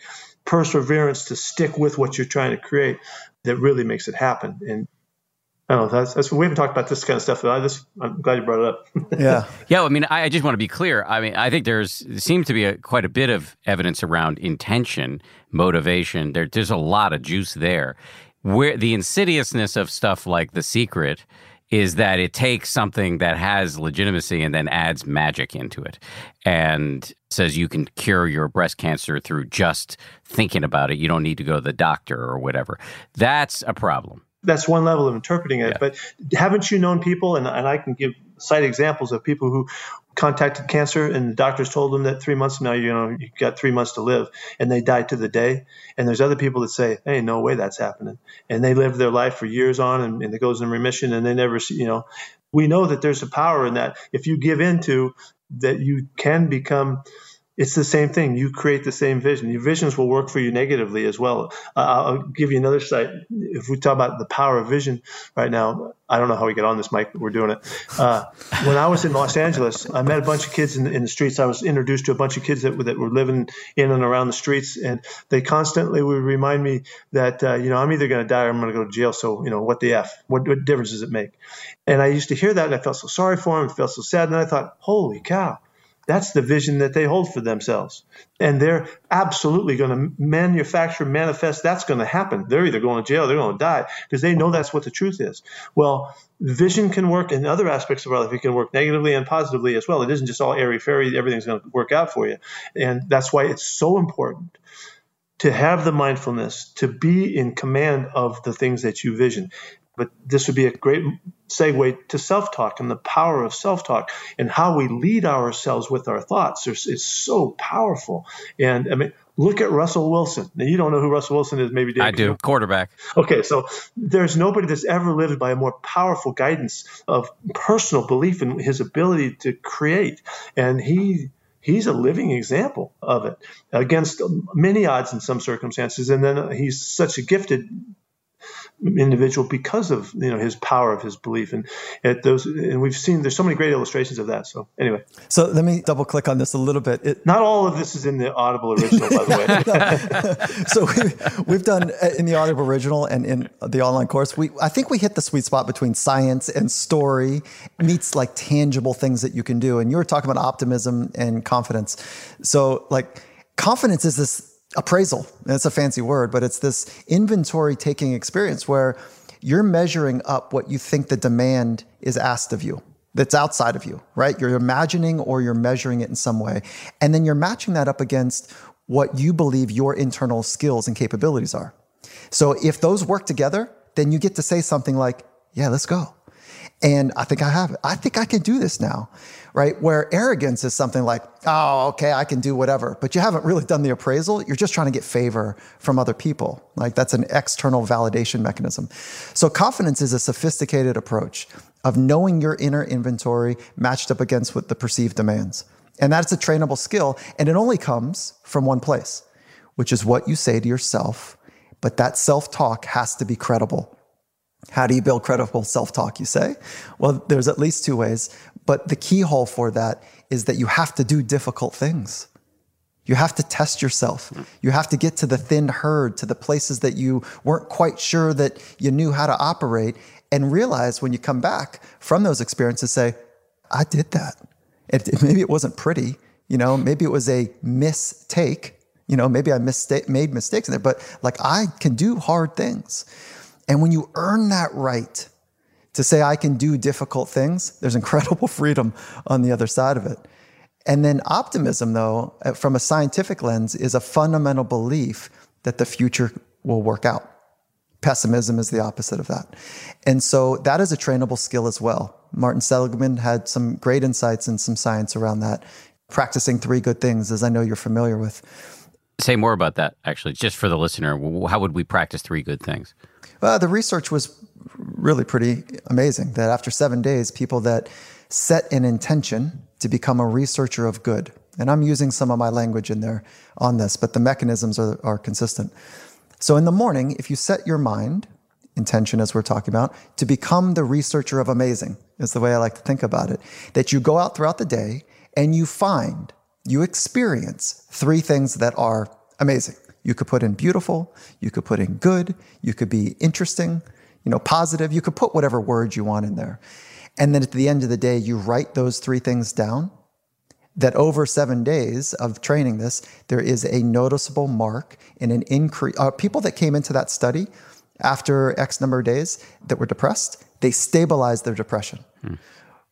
perseverance to stick with what you're trying to create that really makes it happen. And I don't know. That's, that's we haven't talked about this kind of stuff. But I just I'm glad you brought it up. yeah, [LAUGHS] yeah. I mean, I, I, just want to be clear. I mean, I think there's there seems to be a, quite a bit of evidence around intention, motivation. There, there's a lot of juice there. Where the insidiousness of stuff like The Secret is that it takes something that has legitimacy and then adds magic into it and says you can cure your breast cancer through just thinking about it. You don't need to go to the doctor or whatever. That's a problem that's one level of interpreting it. Yeah. But haven't you known people, and, and I can give cite examples of people who contacted cancer and the doctors told them that three months from now, you know, you got three months to live and they died to the day. And there's other people that say, Hey, no way that's happening. And they live their life for years on and, and it goes in remission and they never see, you know, we know that there's a power in that. If you give into that you can become it's the same thing. You create the same vision. Your visions will work for you negatively as well. Uh, I'll give you another site. If we talk about the power of vision right now, I don't know how we get on this Mike, but we're doing it. Uh, when I was in Los Angeles, I met a bunch of kids in, in, the streets. I was introduced to a bunch of kids that, that were living in and around the streets, and they constantly would remind me that, uh, you know, I'm either going to die or I'm going to go to jail. So, you know, what the F? What, what difference does it make? And I used to hear that, and I felt so sorry for them, I felt so sad. And I thought, holy cow that's the vision that they hold for themselves. And they're absolutely going to manufacture, manifest. That's going to happen. They're either going to jail, they're going to die because they know that's what the truth is. Well, vision can work in other aspects of our life. It can work negatively and positively as well. It isn't just all airy fairy, everything's going to work out for you. And that's why it's so important to have the mindfulness, to be in command of the things that you vision. But this would be a great segue to self talk and the power of self talk and how we lead ourselves with our thoughts is so powerful. And I mean, look at Russell Wilson. Now, you don't know who Russell Wilson is, maybe Dave, I do. Quarterback. Okay, so there's nobody that's ever lived by a more powerful guidance of personal belief in his ability to create. And he he's a living example of it against many odds in some circumstances. And then he's such a gifted individual because of you know his power of his belief. And at those and we've seen there's so many great illustrations of that. So anyway. So let me double click on this a little bit. It, not all of this is in the audible original by the way. [LAUGHS] [LAUGHS] So we, we've done uh, in the audible original and in the online course we i think we hit the sweet spot between science and story meets like tangible things that you can do. And you were talking about optimism and confidence. So like confidence is this appraisal. It's a fancy word, but it's this inventory taking experience where you're measuring up what you think the demand is asked of you that's outside of you, right? You're imagining or you're measuring it in some way. And then you're matching that up against what you believe your internal skills and capabilities are. So if those work together, then you get to say something like, yeah, let's go. And I think I have it. I think I can do this now right? Where arrogance is something like, oh, okay, I can do whatever, but you haven't really done the appraisal. You're just trying to get favor from other people. Like that's an external validation mechanism. So confidence is a sophisticated approach of knowing your inner inventory matched up against what the perceived demands. And that's a trainable skill. And it only comes from one place, which is what you say to yourself. But that self talk has to be credible. How do you build credible self talk, you say? Well, there's at least two ways. But the keyhole for that is that you have to do difficult things. You have to test yourself. You have to get to the thin herd, to the places that you weren't quite sure that you knew how to operate, and realize when you come back from those experiences, say, I did that. It, maybe it wasn't pretty, you know, maybe it was a mistake, you know, maybe I made mistakes in there, but like I can do hard things. And when you earn that right to say, I can do difficult things, there's incredible [LAUGHS] freedom on the other side of it. And then optimism, though, uh, from a scientific lens, is a fundamental belief that the future will work out. Pessimism is the opposite of that. And so that is a trainable skill as well. Martin Seligman had some great insights and some science around that. Practicing three good things, as I know you're familiar with. Say more about that, actually, just for the listener. How would we practice three good things? Well, the research was really pretty amazing that after seven days, people that set an intention to become a researcher of good, and I'm using some of my language in there on this, but the mechanisms are, are consistent. So in the morning, if you set your mind, intention as we're talking about, to become the researcher of amazing, is the way I like to think about it, that you go out throughout the day and you find, you experience three things that are amazing. You could put in beautiful, you could put in good, you could be interesting, you know, positive, you could put whatever word you want in there. And then at the end of the day, you write those three things down. That over seven days of training this, there is a noticeable mark in an increase. Uh, people that came into that study after X number of days that were depressed, they stabilized their depression. Hmm.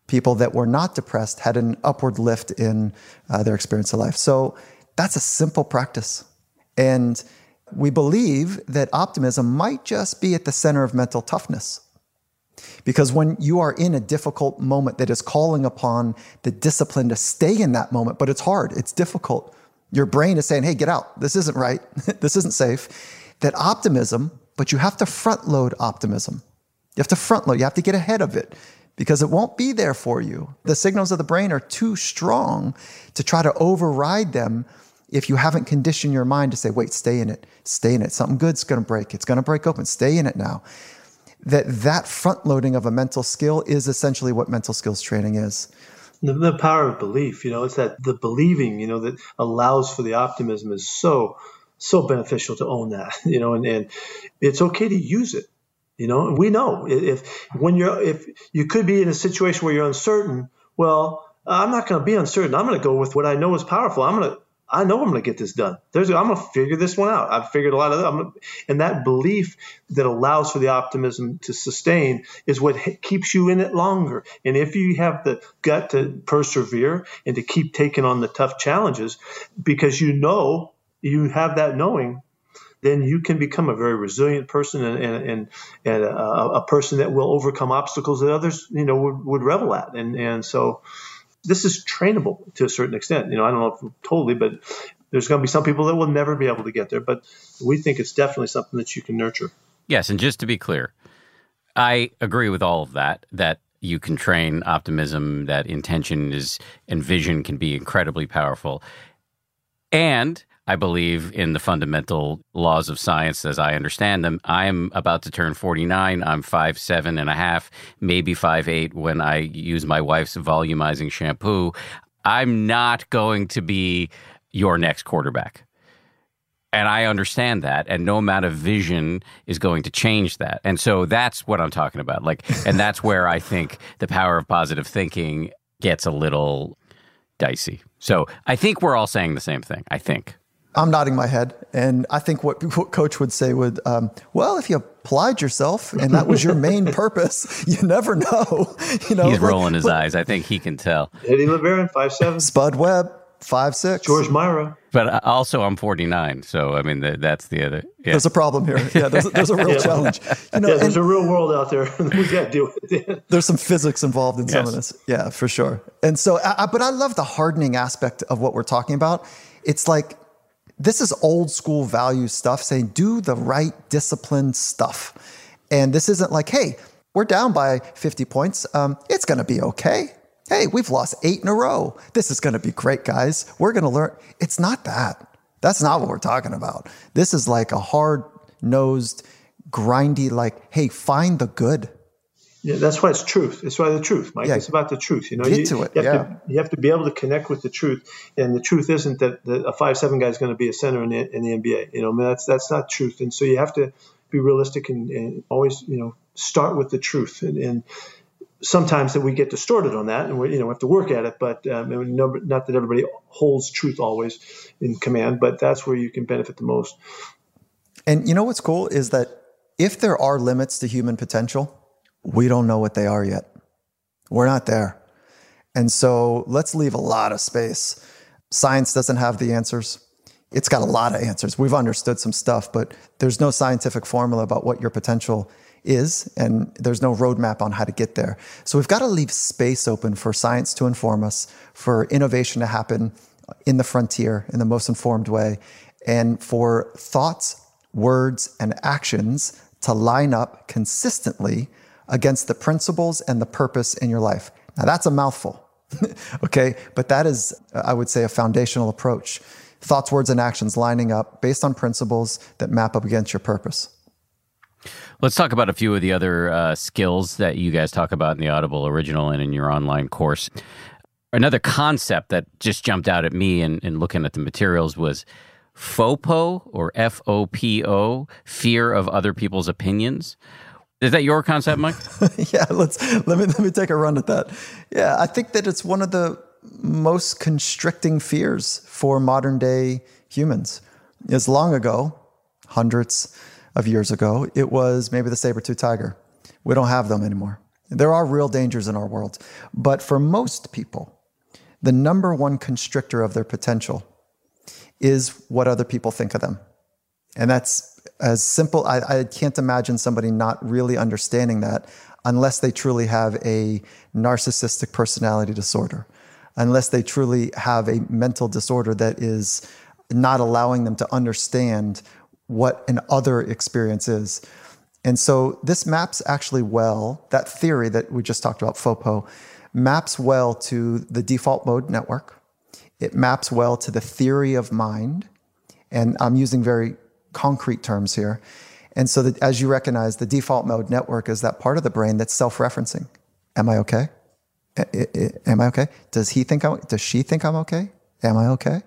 People that were not depressed had an upward lift in uh, their experience of life. So that's a simple practice. And we believe that optimism might just be at the center of mental toughness. Because when you are in a difficult moment that is calling upon the discipline to stay in that moment, but it's hard, it's difficult. Your brain is saying, hey, get out. This isn't right. [LAUGHS] this isn't safe. That optimism, but you have to front load optimism. You have to front load, you have to get ahead of it because it won't be there for you. The signals of the brain are too strong to try to override them if you haven't conditioned your mind to say, wait, stay in it, stay in it. Something good's going to break. It's going to break open. Stay in it now that that front loading of a mental skill is essentially what mental skills training is. The, the, power of belief, you know, it's that the believing, you know, that allows for the optimism is so, so beneficial to own that, [LAUGHS] you know, and, and it's okay to use it. You know, we know if when you're if you could be in a situation where you're uncertain, well, I'm not going to be uncertain. I'm going to go with what I know is powerful. I'm going to I know I'm going to get this done. There's, I'm going to figure this one out. I've figured a lot of that. Gonna, and that belief that allows for the optimism to sustain is what keeps you in it longer. And if you have the gut to persevere and to keep taking on the tough challenges, because you know you have that knowing, then you can become a very resilient person and, and, and, and a, a, person that will overcome obstacles that others, you know, would, would revel at. And, and so, this is trainable to a certain extent. You know, I don't know if totally, but there's going to be some people that will never be able to get there. But we think it's definitely something that you can nurture. Yes, and just to be clear, I agree with all of that. That you can train optimism, that intention is and vision can be incredibly powerful, and I believe in the fundamental laws of science as I understand them. I'm about to turn 49. I'm five seven and a half, maybe five eight when I use my wife's volumizing shampoo. I'm not going to be your next quarterback. And I understand that. And no amount of vision is going to change that. And so that's what I'm talking about. Like, and that's where I think the power of positive thinking gets a little dicey. So I think we're all saying the same thing. I think. I'm nodding my head, and I think what, what Coach would say would, um, well, if you applied yourself and that was your [LAUGHS] main purpose, you never know. [LAUGHS] You know, he's like, rolling his but, eyes. I think he can tell. Eddie LeBaron, five seven. Spud Webb, five six. George Myra. But also, I'm 49, so I mean that's the other. Yeah. There's a problem here. Yeah, there's, there's a real [LAUGHS] yeah. challenge. You know, yeah, there's a real world out there. we got to deal with it. There's some physics involved in yes. some of this. Yeah, for sure. And so, I, but I love the hardening aspect of what we're talking about. It's like this is old school value stuff saying do the right disciplined stuff. And this isn't like, hey, we're down by 50 points. Um, it's going to be okay. Hey, we've lost eight in a row. This is going to be great, guys. We're going to learn. It's not that. That's not what we're talking about. This is like a hard nosed, grindy, like, hey, find the good. Yeah, that's why it's truth. It's why the truth, Mike. Yeah. It's about the truth. You know, Get you, to it. You have, yeah. to, you have to be able to connect with the truth, and the truth isn't that the, a five seven guy is going to be a center in the, in the NBA. You know, I mean, that's that's not truth. And so you have to be realistic and, and always, you know, start with the truth. And, and sometimes that we get distorted on that, and we you know we have to work at it. But um, not that everybody holds truth always in command, but that's where you can benefit the most. And you know what's cool is that if there are limits to human potential, we don't know what they are yet. We're not there. And so let's leave a lot of space. Science doesn't have the answers. It's got a lot of answers. We've understood some stuff, but there's no scientific formula about what your potential is, and there's no roadmap on how to get there. So we've got to leave space open for science to inform us, for innovation to happen in the frontier in the most informed way, and for thoughts, words, and actions to line up consistently against the principles and the purpose in your life. Now, that's a mouthful, [LAUGHS] okay? But that is, I would say, a foundational approach. Thoughts, words, and actions lining up based on principles that map up against your purpose. Let's talk about a few of the other uh, skills that you guys talk about in the Audible original and in your online course. Another concept that just jumped out at me in, in looking at the materials was FOPO or F O P O, fear of other people's opinions. Is that your concept, Mike? [LAUGHS] yeah, let's let me let me take a run at that. Yeah, I think that it's one of the most constricting fears for modern day humans. As long ago, hundreds of years ago, it was maybe the saber-tooth tiger. We don't have them anymore. There are real dangers in our world. But for most people, the number one constrictor of their potential is what other people think of them. And that's as simple. I, I can't imagine somebody not really understanding that unless they truly have a narcissistic personality disorder, unless they truly have a mental disorder that is not allowing them to understand what an other experience is. And so this maps actually well, that theory that we just talked about, FOPO, maps well to the default mode network. It maps well to the theory of mind. And I'm using very concrete terms here. And so that as you recognize, the default mode network is that part of the brain that's self-referencing. Am I okay? Am I okay? Does he think I'm, does she think I'm okay? Am I okay?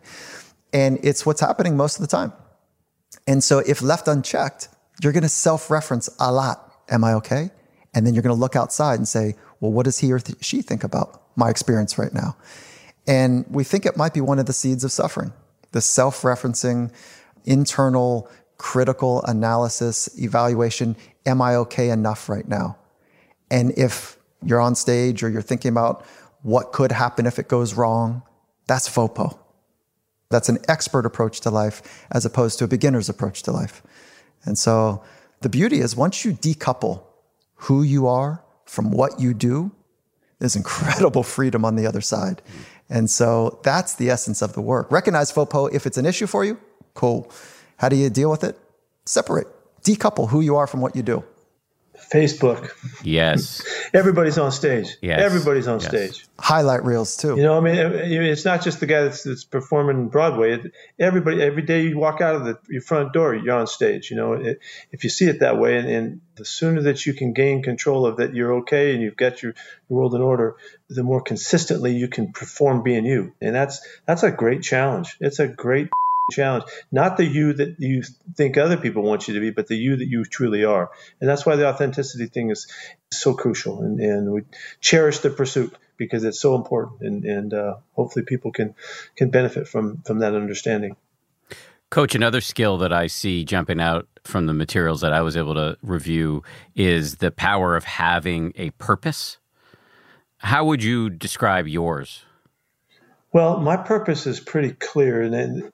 And it's what's happening most of the time. And so if left unchecked, you're going to self reference a lot. Am I okay? And then you're going to look outside and say, well, what does he or th- she think about my experience right now? And we think it might be one of the seeds of suffering the self referencing, internal, critical analysis, evaluation. Am I okay enough right now? And if you're on stage or you're thinking about what could happen if it goes wrong, that's FOPO. That's an expert approach to life as opposed to a beginner's approach to life. And so the beauty is once you decouple who you are from what you do, there's incredible freedom on the other side. And so that's the essence of the work. Recognize FOPO. If it's an issue for you, cool. How do you deal with it? Separate, decouple who you are from what you do. Facebook. Yes. [LAUGHS] Everybody's on stage. Yes. Everybody's on yes. stage. Highlight reels too. You know, I mean, it's not just the guy that's, that's performing Broadway. Everybody, every day you walk out of the, your front door, you're on stage. You know, it, if you see it that way, and, and, the sooner that you can gain control of that, you're okay, and you've got your, your world in order. The more consistently you can perform being you, and that's that's a great challenge. It's a great challenge. Not the you that you think other people want you to be, but the you that you truly are. And that's why the authenticity thing is so crucial. And, and we cherish the pursuit because it's so important. And, and uh, hopefully people can, can benefit from, from that understanding. Coach, another skill that I see jumping out from the materials that I was able to review is the power of having a purpose. How would you describe yours? Well, my purpose is pretty clear, and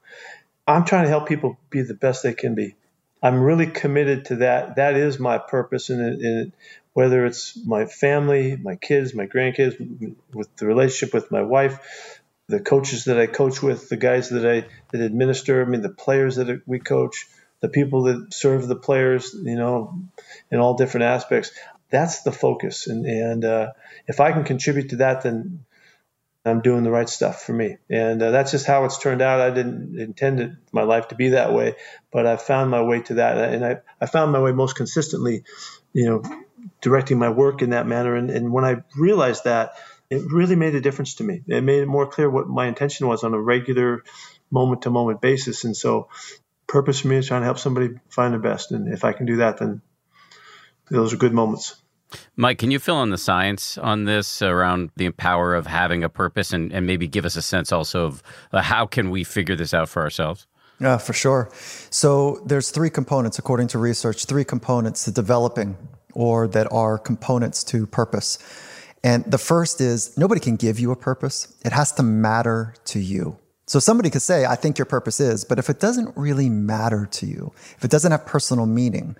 I'm trying to help people be the best they can be. I'm really committed to that. That is my purpose it, whether it's my family, my kids, my grandkids, with the relationship with my wife, the coaches that I coach with, the guys that I that administer. I mean, the players that we coach, the people that serve the players. You know, in all different aspects. That's the focus, and and uh, if I can contribute to that, then I'm doing the right stuff for me. And uh, that's just how it's turned out. I didn't intend it, my life to be that way, but I found my way to that. And I, I found my way most consistently, you know, directing my work in that manner. And, and when I realized that, it really made a difference to me. It made it more clear what my intention was on a regular, moment to moment basis. And so, purpose for me is trying to help somebody find their best. And if I can do that, then those are good moments. Mike, can you fill in the science on this around the power of having a purpose and, and maybe give us a sense also of uh, how can we figure this out for ourselves? Yeah, for sure. So there's three components, according to research, three components to developing or that are components to purpose. And the first is nobody can give you a purpose. It has to matter to you. So somebody could say, I think your purpose is, but if it doesn't really matter to you, if it doesn't have personal meaning,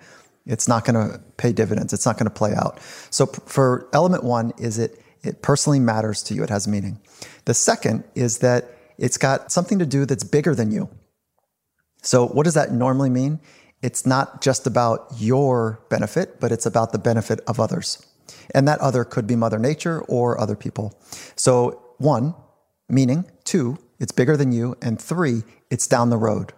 it's not going to pay dividends. It's not going to play out. So for element one is it, it personally matters to you. It has meaning. The second is that it's got something to do that's bigger than you. So what does that normally mean? It's not just about your benefit, but it's about the benefit of others. And that other could be Mother Nature or other people. So one, meaning. Two, it's bigger than you. And three, it's down the road.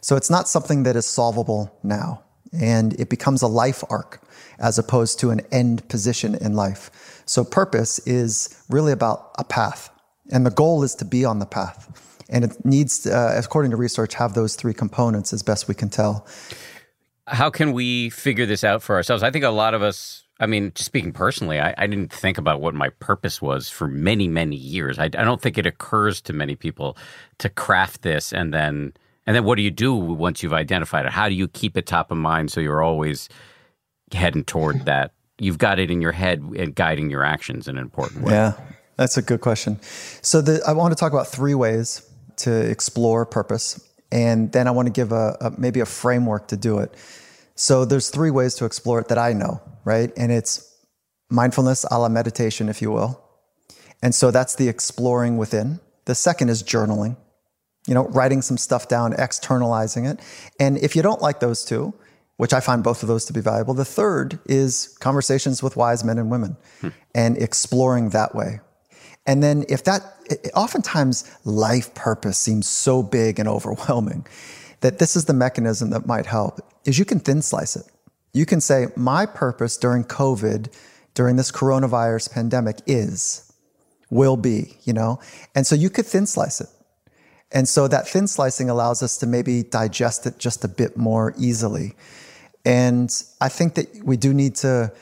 So it's not something that is solvable now and it becomes a life arc as opposed to an end position in life. So purpose is really about a path, and the goal is to be on the path. And it needs, uh, according to research, have those three components as best we can tell. How can we figure this out for ourselves? I think a lot of us I mean, just speaking personally, I, I, didn't think about what my purpose was for many, many years. I, I, don't think it occurs to many people to craft this and then and then what do you do once you've identified it? How do you keep it top of mind so you're always heading toward [LAUGHS] that? You've got it in your head and guiding your actions in an important way. Yeah, that's a good question. So the, I want to talk about three ways to explore purpose, and then I want to give a, a maybe a framework to do it. So there's three ways to explore it that I know, right? And it's mindfulness a la meditation, if you will. And so that's the exploring within. The second is journaling you know, writing some stuff down, externalizing it. And if you don't like those two, which I find both of those to be valuable, the third is conversations with wise men and women hmm. and exploring that way. And then if that, oftentimes life purpose seems so big and overwhelming that this is the mechanism that might help is you can thin slice it. You can say, my purpose during COVID, during this coronavirus pandemic is, will be, you know? And so you could thin slice it. And so that thin slicing allows us to maybe digest it just a bit more easily. And I think that we do need to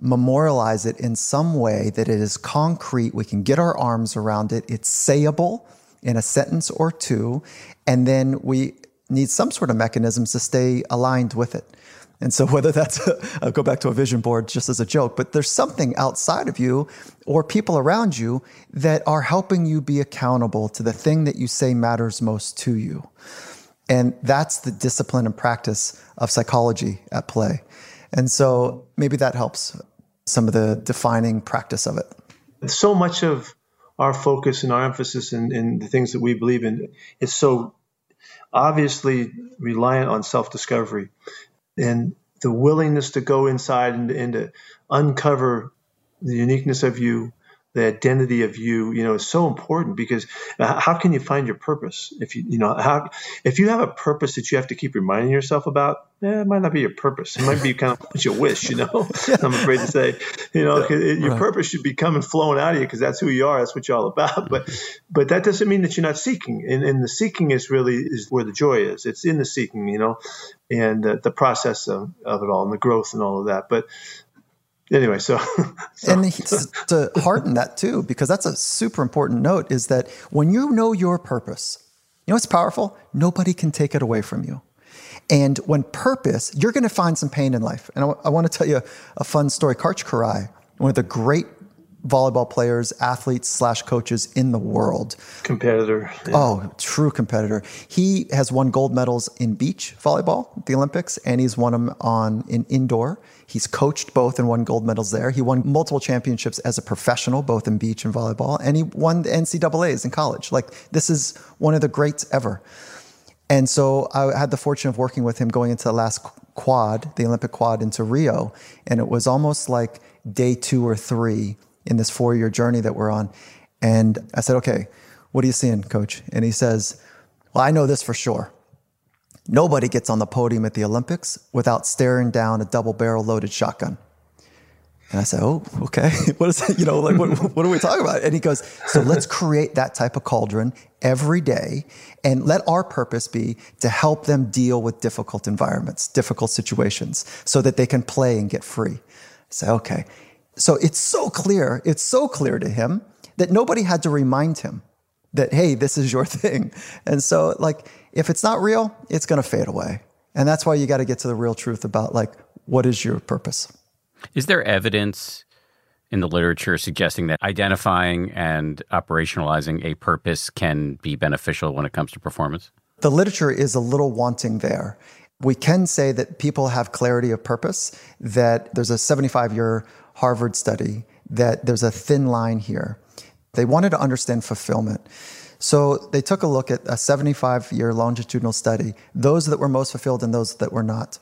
memorialize it in some way that it is concrete. We can get our arms around it. It's sayable in a sentence or two. And then we need some sort of mechanisms to stay aligned with it. And so, [LAUGHS] whether that's, i I'll go back to a vision board just as a joke, but there's something outside of you or people around you that are helping you be accountable to the thing that you say matters most to you. And that's the discipline and practice of psychology at play. And so, maybe that helps some of the defining practice of it. So much of our focus and our emphasis in, in the things that we believe in is so obviously reliant on self discovery and the willingness to go inside and, and to uncover the uniqueness of you the identity of you you know is so important because how can you find your purpose? If you you know how if you have a purpose that you have to keep reminding yourself about eh, it might not be your purpose. It might be kind of [LAUGHS] what you wish you know? [LAUGHS] I'm afraid to say you know it, your right. purpose should be coming flowing out of you because that's who you are that's what you're all about. But but that doesn't mean that you're not seeking. And, and the seeking is really is where the joy is. It's in the seeking you know and uh, the process of, of it all and the growth and all of that. But anyway, so, [LAUGHS] so and to hearten that too, because that's a super important note is that when you know your purpose, you know it's powerful? Nobody can take it away from you. And when purpose, you're going to find some pain in life. And I, w- I want to tell you a fun story. Karch Kiraly, one of the great volleyball players, athletes slash coaches in the world. Competitor. Yeah. Oh, true competitor. He has won gold medals in beach volleyball, the Olympics, and he's won them on in indoor. He's coached both and won gold medals there. He won multiple championships as a professional, both in beach and volleyball, and he won the NCAA's in college. Like this is one of the greats ever. And so I had the fortune of working with him going into the last quad, the Olympic quad into Rio, and it was almost like day two or three in this four year journey that we're on. And I said, okay, what are you seeing, coach? And he says, well, I know this for sure. Nobody gets on the podium at the Olympics without staring down a double barrel loaded shotgun. And I said, "Oh, okay. [LAUGHS] What is that? You know, like what, what are we talking about?" And he goes, "So let's create that type of cauldron every day, and let our purpose be to help them deal with difficult environments, difficult situations, so that they can play and get free." I said, "Okay." So it's so clear. It's so clear to him that nobody had to remind him that, "Hey, this is your [LAUGHS] thing." And so, like, if it's not real, it's going to fade away. And that's why you got to get to the real truth about like what is your purpose. Is there evidence in the literature suggesting that identifying and operationalizing a purpose can be beneficial when it comes to performance? The literature is a little wanting there. We can say that people have clarity of purpose, that there's a 75 year Harvard study, that there's a thin line here. They wanted to understand fulfillment. So they took a look at a 75 year longitudinal study, those that were most fulfilled and those that were not.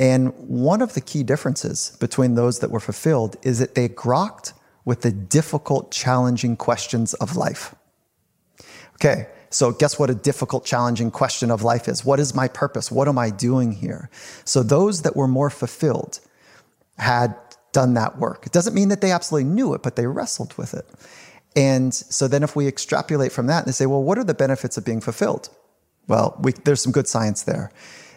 And one of the key differences between those that were fulfilled is that they grokked with the difficult, challenging questions of life. Okay, so guess what a difficult, challenging question of life is? What is my purpose? What am I doing here? So those that were more fulfilled had done that work. It doesn't mean that they absolutely knew it, but they wrestled with it. And so then if we extrapolate from that and say, well, what are the benefits of being fulfilled? Well, we, there's some good science there.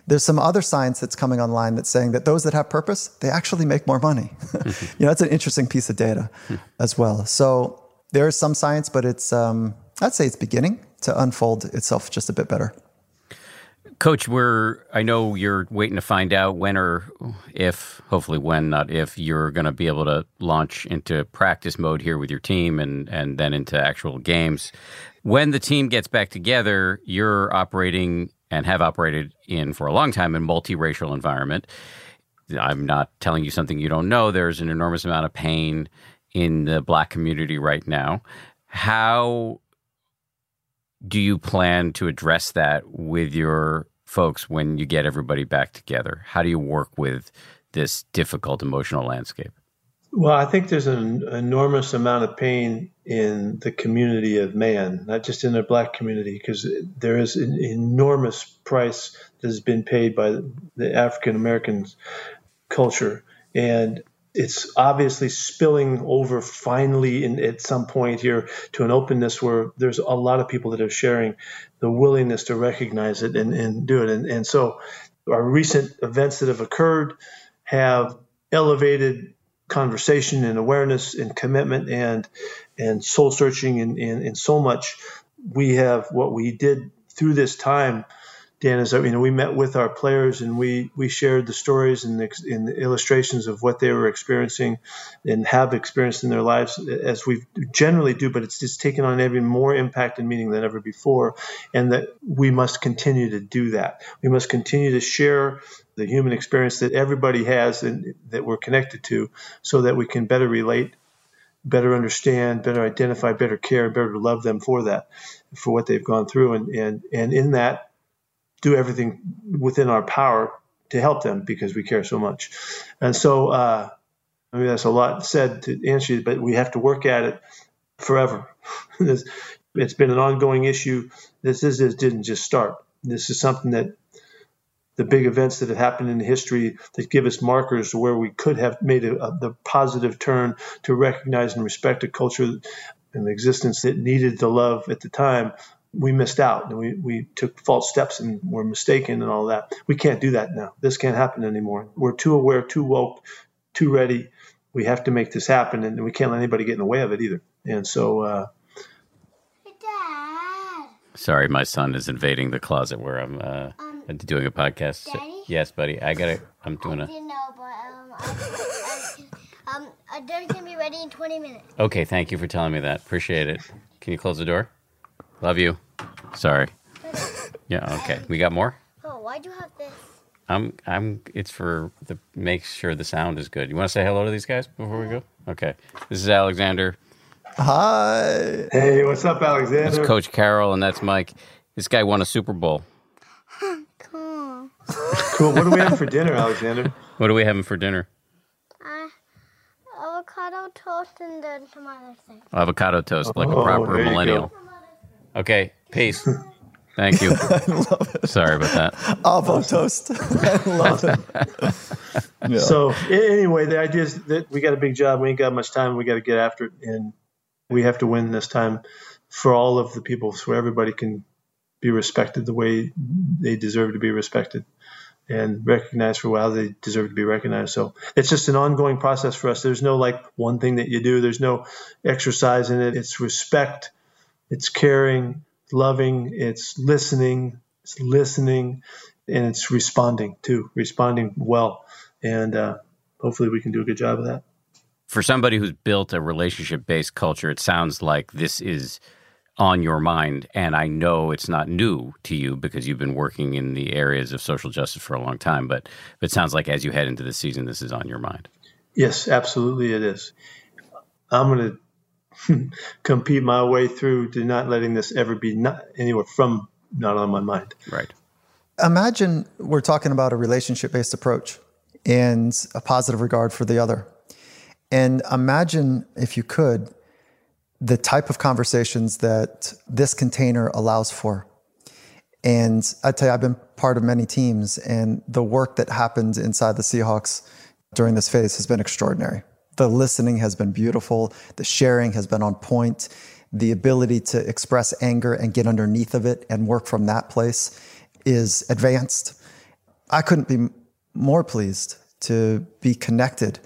There's some other science that's coming online that's saying that those that have purpose, they actually make more money. [LAUGHS] you know, that's an interesting piece of data as well. So there is some science, but it's, um, I'd say it's beginning to unfold itself just a bit better. Coach, we're I know you're waiting to find out when or if, hopefully when, not if, you're going to be able to launch into practice mode here with your team and and then into actual games. When the team gets back together, you're operating and have operated in for a long time in multiracial environment. I'm not telling you something you don't know. There's an enormous amount of pain in the black community right now. How do you plan to address that with your folks when you get everybody back together? How do you work with this difficult emotional landscape? Well, I think there's an enormous amount of pain in the community of man, not just in the black community, because there is an enormous price that has been paid by the African American culture. And it's obviously spilling over finally in, at some point here to an openness where there's a lot of people that are sharing the willingness to recognize it and, and do it. And, and so our recent events that have occurred have elevated conversation and awareness and commitment and and soul searching and, and, and so much we have what we did through this time Dan is you know we met with our players and we we shared the stories and the, and the, illustrations of what they were experiencing and have experienced in their lives as we generally do, but it's just taken on even more impact and meaning than ever before, and that we must continue to do that. We must continue to share the human experience that everybody has and that we're connected to, so that we can better relate better understand, better identify, better care, better love them for that, for what they've gone through, and and and in that, do everything within our power to help them because we care so much. And so, uh, I mean, that's a lot said to answer you, but we have to work at it forever. [LAUGHS] it's been an ongoing issue. This is this didn't just start. This is something that the big events that have happened in history that give us markers where we could have made a, a, the positive turn to recognize and respect a culture and the existence that needed the love at the time we missed out and we, we took false steps and were mistaken and all that. We can't do that now. This can't happen anymore. We're too aware, too woke, too ready. We have to make this happen and we can't let anybody get in the way of it either. And so, uh, Dad. Sorry, my son is invading the closet where I'm uh, um, doing a podcast. Daddy? Yes, buddy. I got it. I'm doing a. Know, but, um, I, um, uh, dinner's gonna be ready in 20 minutes. Okay, thank you for telling me that. Appreciate it. Can you close the door? Love you. Sorry. Yeah. Okay. We got more. Oh, why do you have this? I'm. I'm. It's for the make sure the sound is good. You want to say hello to these guys before we go? Okay. This is Alexander. Hi. Hey, what's up, Alexander? This is Coach Carroll, and that's Mike. This guy won a Super Bowl. [LAUGHS] cool. cool. What do we have for [LAUGHS] dinner, Alexander? What are we having for dinner? Uh, avocado toast and then some other things. Avocado toast, like oh, a proper millennial. Okay, peace. [LAUGHS] Thank you. [LAUGHS] I love it. Sorry about that. Avo toast. [LAUGHS] I love it. Yeah. So anyway, the idea is that we got a big job. We ain't got much time. We got to get after it, and we have to win this time for all of the people, so everybody can be respected the way they deserve to be respected and recognized for how they deserve to be recognized. So it's just an ongoing process for us. There's no like one thing that you do. There's no exercise in it. It's respect. It's caring, loving. It's listening. It's listening, and it's responding too. Responding well, and uh, hopefully we can do a good job of that. For somebody who's built a relationship based culture, it sounds like this is on your mind. And I know it's not new to you because you've been working in the areas of social justice for a long time, but it sounds like as you head into the season, this is on your mind. Yes, absolutely, it is. I'm going to [LAUGHS] compete my way through to not letting this ever be not anywhere from not on my mind. Right. Imagine we're talking about a relationship based approach and a positive regard for the other. And imagine, if you could, the type of conversations that this container allows for. And I tell you, I've been part of many teams, and the work that happened inside the Seahawks during this phase has been extraordinary. The listening has been beautiful, the sharing has been on point, the ability to express anger and get underneath of it and work from that place is advanced. I couldn't be more pleased to be connected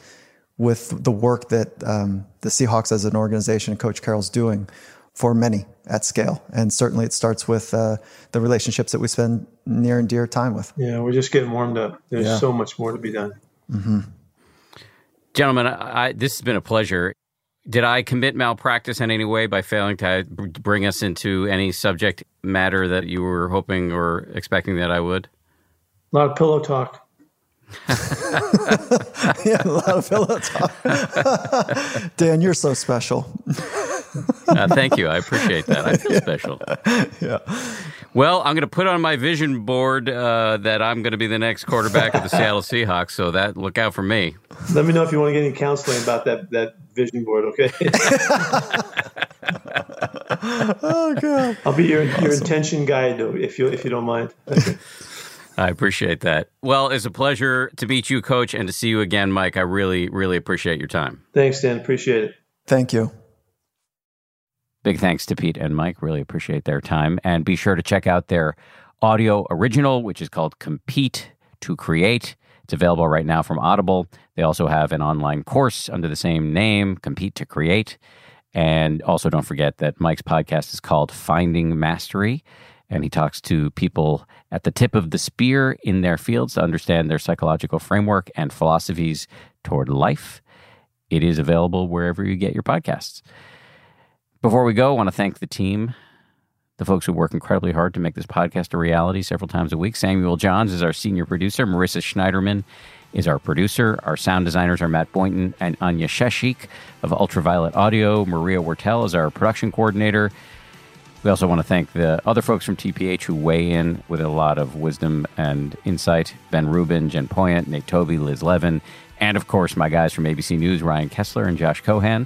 with the work that um, the Seahawks as an organization, Coach Carroll's doing for many at scale. And certainly it starts with uh, the relationships that we spend near and dear time with. Yeah, we're just getting warmed up. There's yeah. so much more to be done. Mm-hmm. Gentlemen, I, this has been a pleasure. Did I commit malpractice in any way by failing to bring us into any subject matter that you were hoping or expecting that I would? A lot of pillow talk. [LAUGHS] yeah, a lot of pillow talk. [LAUGHS] Dan, you're so special. uh, thank you. I appreciate that. I feel [LAUGHS] yeah. special. Yeah. Well, I'm going to put on my vision board uh, that I'm going to be the next quarterback of the [LAUGHS] Seattle Seahawks. So that look out for me. Let me know if you want to get any counseling about that that vision board. Okay. [LAUGHS] oh god. I'll be your awesome. your intention guide if you if you don't mind. [LAUGHS] I appreciate that. Well, it's a pleasure to meet you, Coach, and to see you again, Mike. I really, really appreciate your time. Thanks, Dan. Appreciate it. Thank you. Big thanks to Pete and Mike. Really appreciate their time. And be sure to check out their audio original, which is called Compete to Create. It's available right now from Audible. They also have an online course under the same name, Compete to Create. And also, don't forget that Mike's podcast is called Finding Mastery and he talks to people at the tip of the spear in their fields to understand their psychological framework and philosophies toward life. It is available wherever you get your podcasts. Before we go, I want to thank the team, the folks who work incredibly hard to make this podcast a reality several times a week. Samuel Johns is our senior producer, Marissa Schneiderman is our producer. Our sound designers are Matt Boynton and Anya Sheshik of Ultraviolet Audio. Maria Wurttele is our production coordinator. We also want to thank the other folks from TPH who weigh in with a lot of wisdom and insight Ben Rubin, Jen Poyant, Nate Toby, Liz Levin, and of course, my guys from ABC News, Ryan Kessler and Josh Cohan.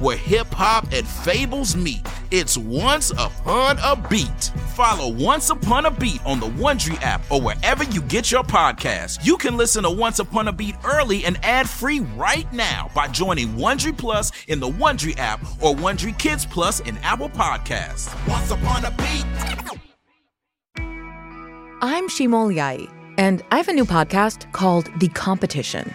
where hip hop and fables meet It's Once Upon a Beat. Follow Once Upon a Beat on the Wondery app or wherever you get your podcasts. You can listen to Once Upon a Beat early and ad-free right now by joining Wondery Plus in the Wondery app or Wondery Kids Plus in Apple Podcasts. Once Upon a Beat. I'm Shimol Yai, and I have a new podcast called The Competition.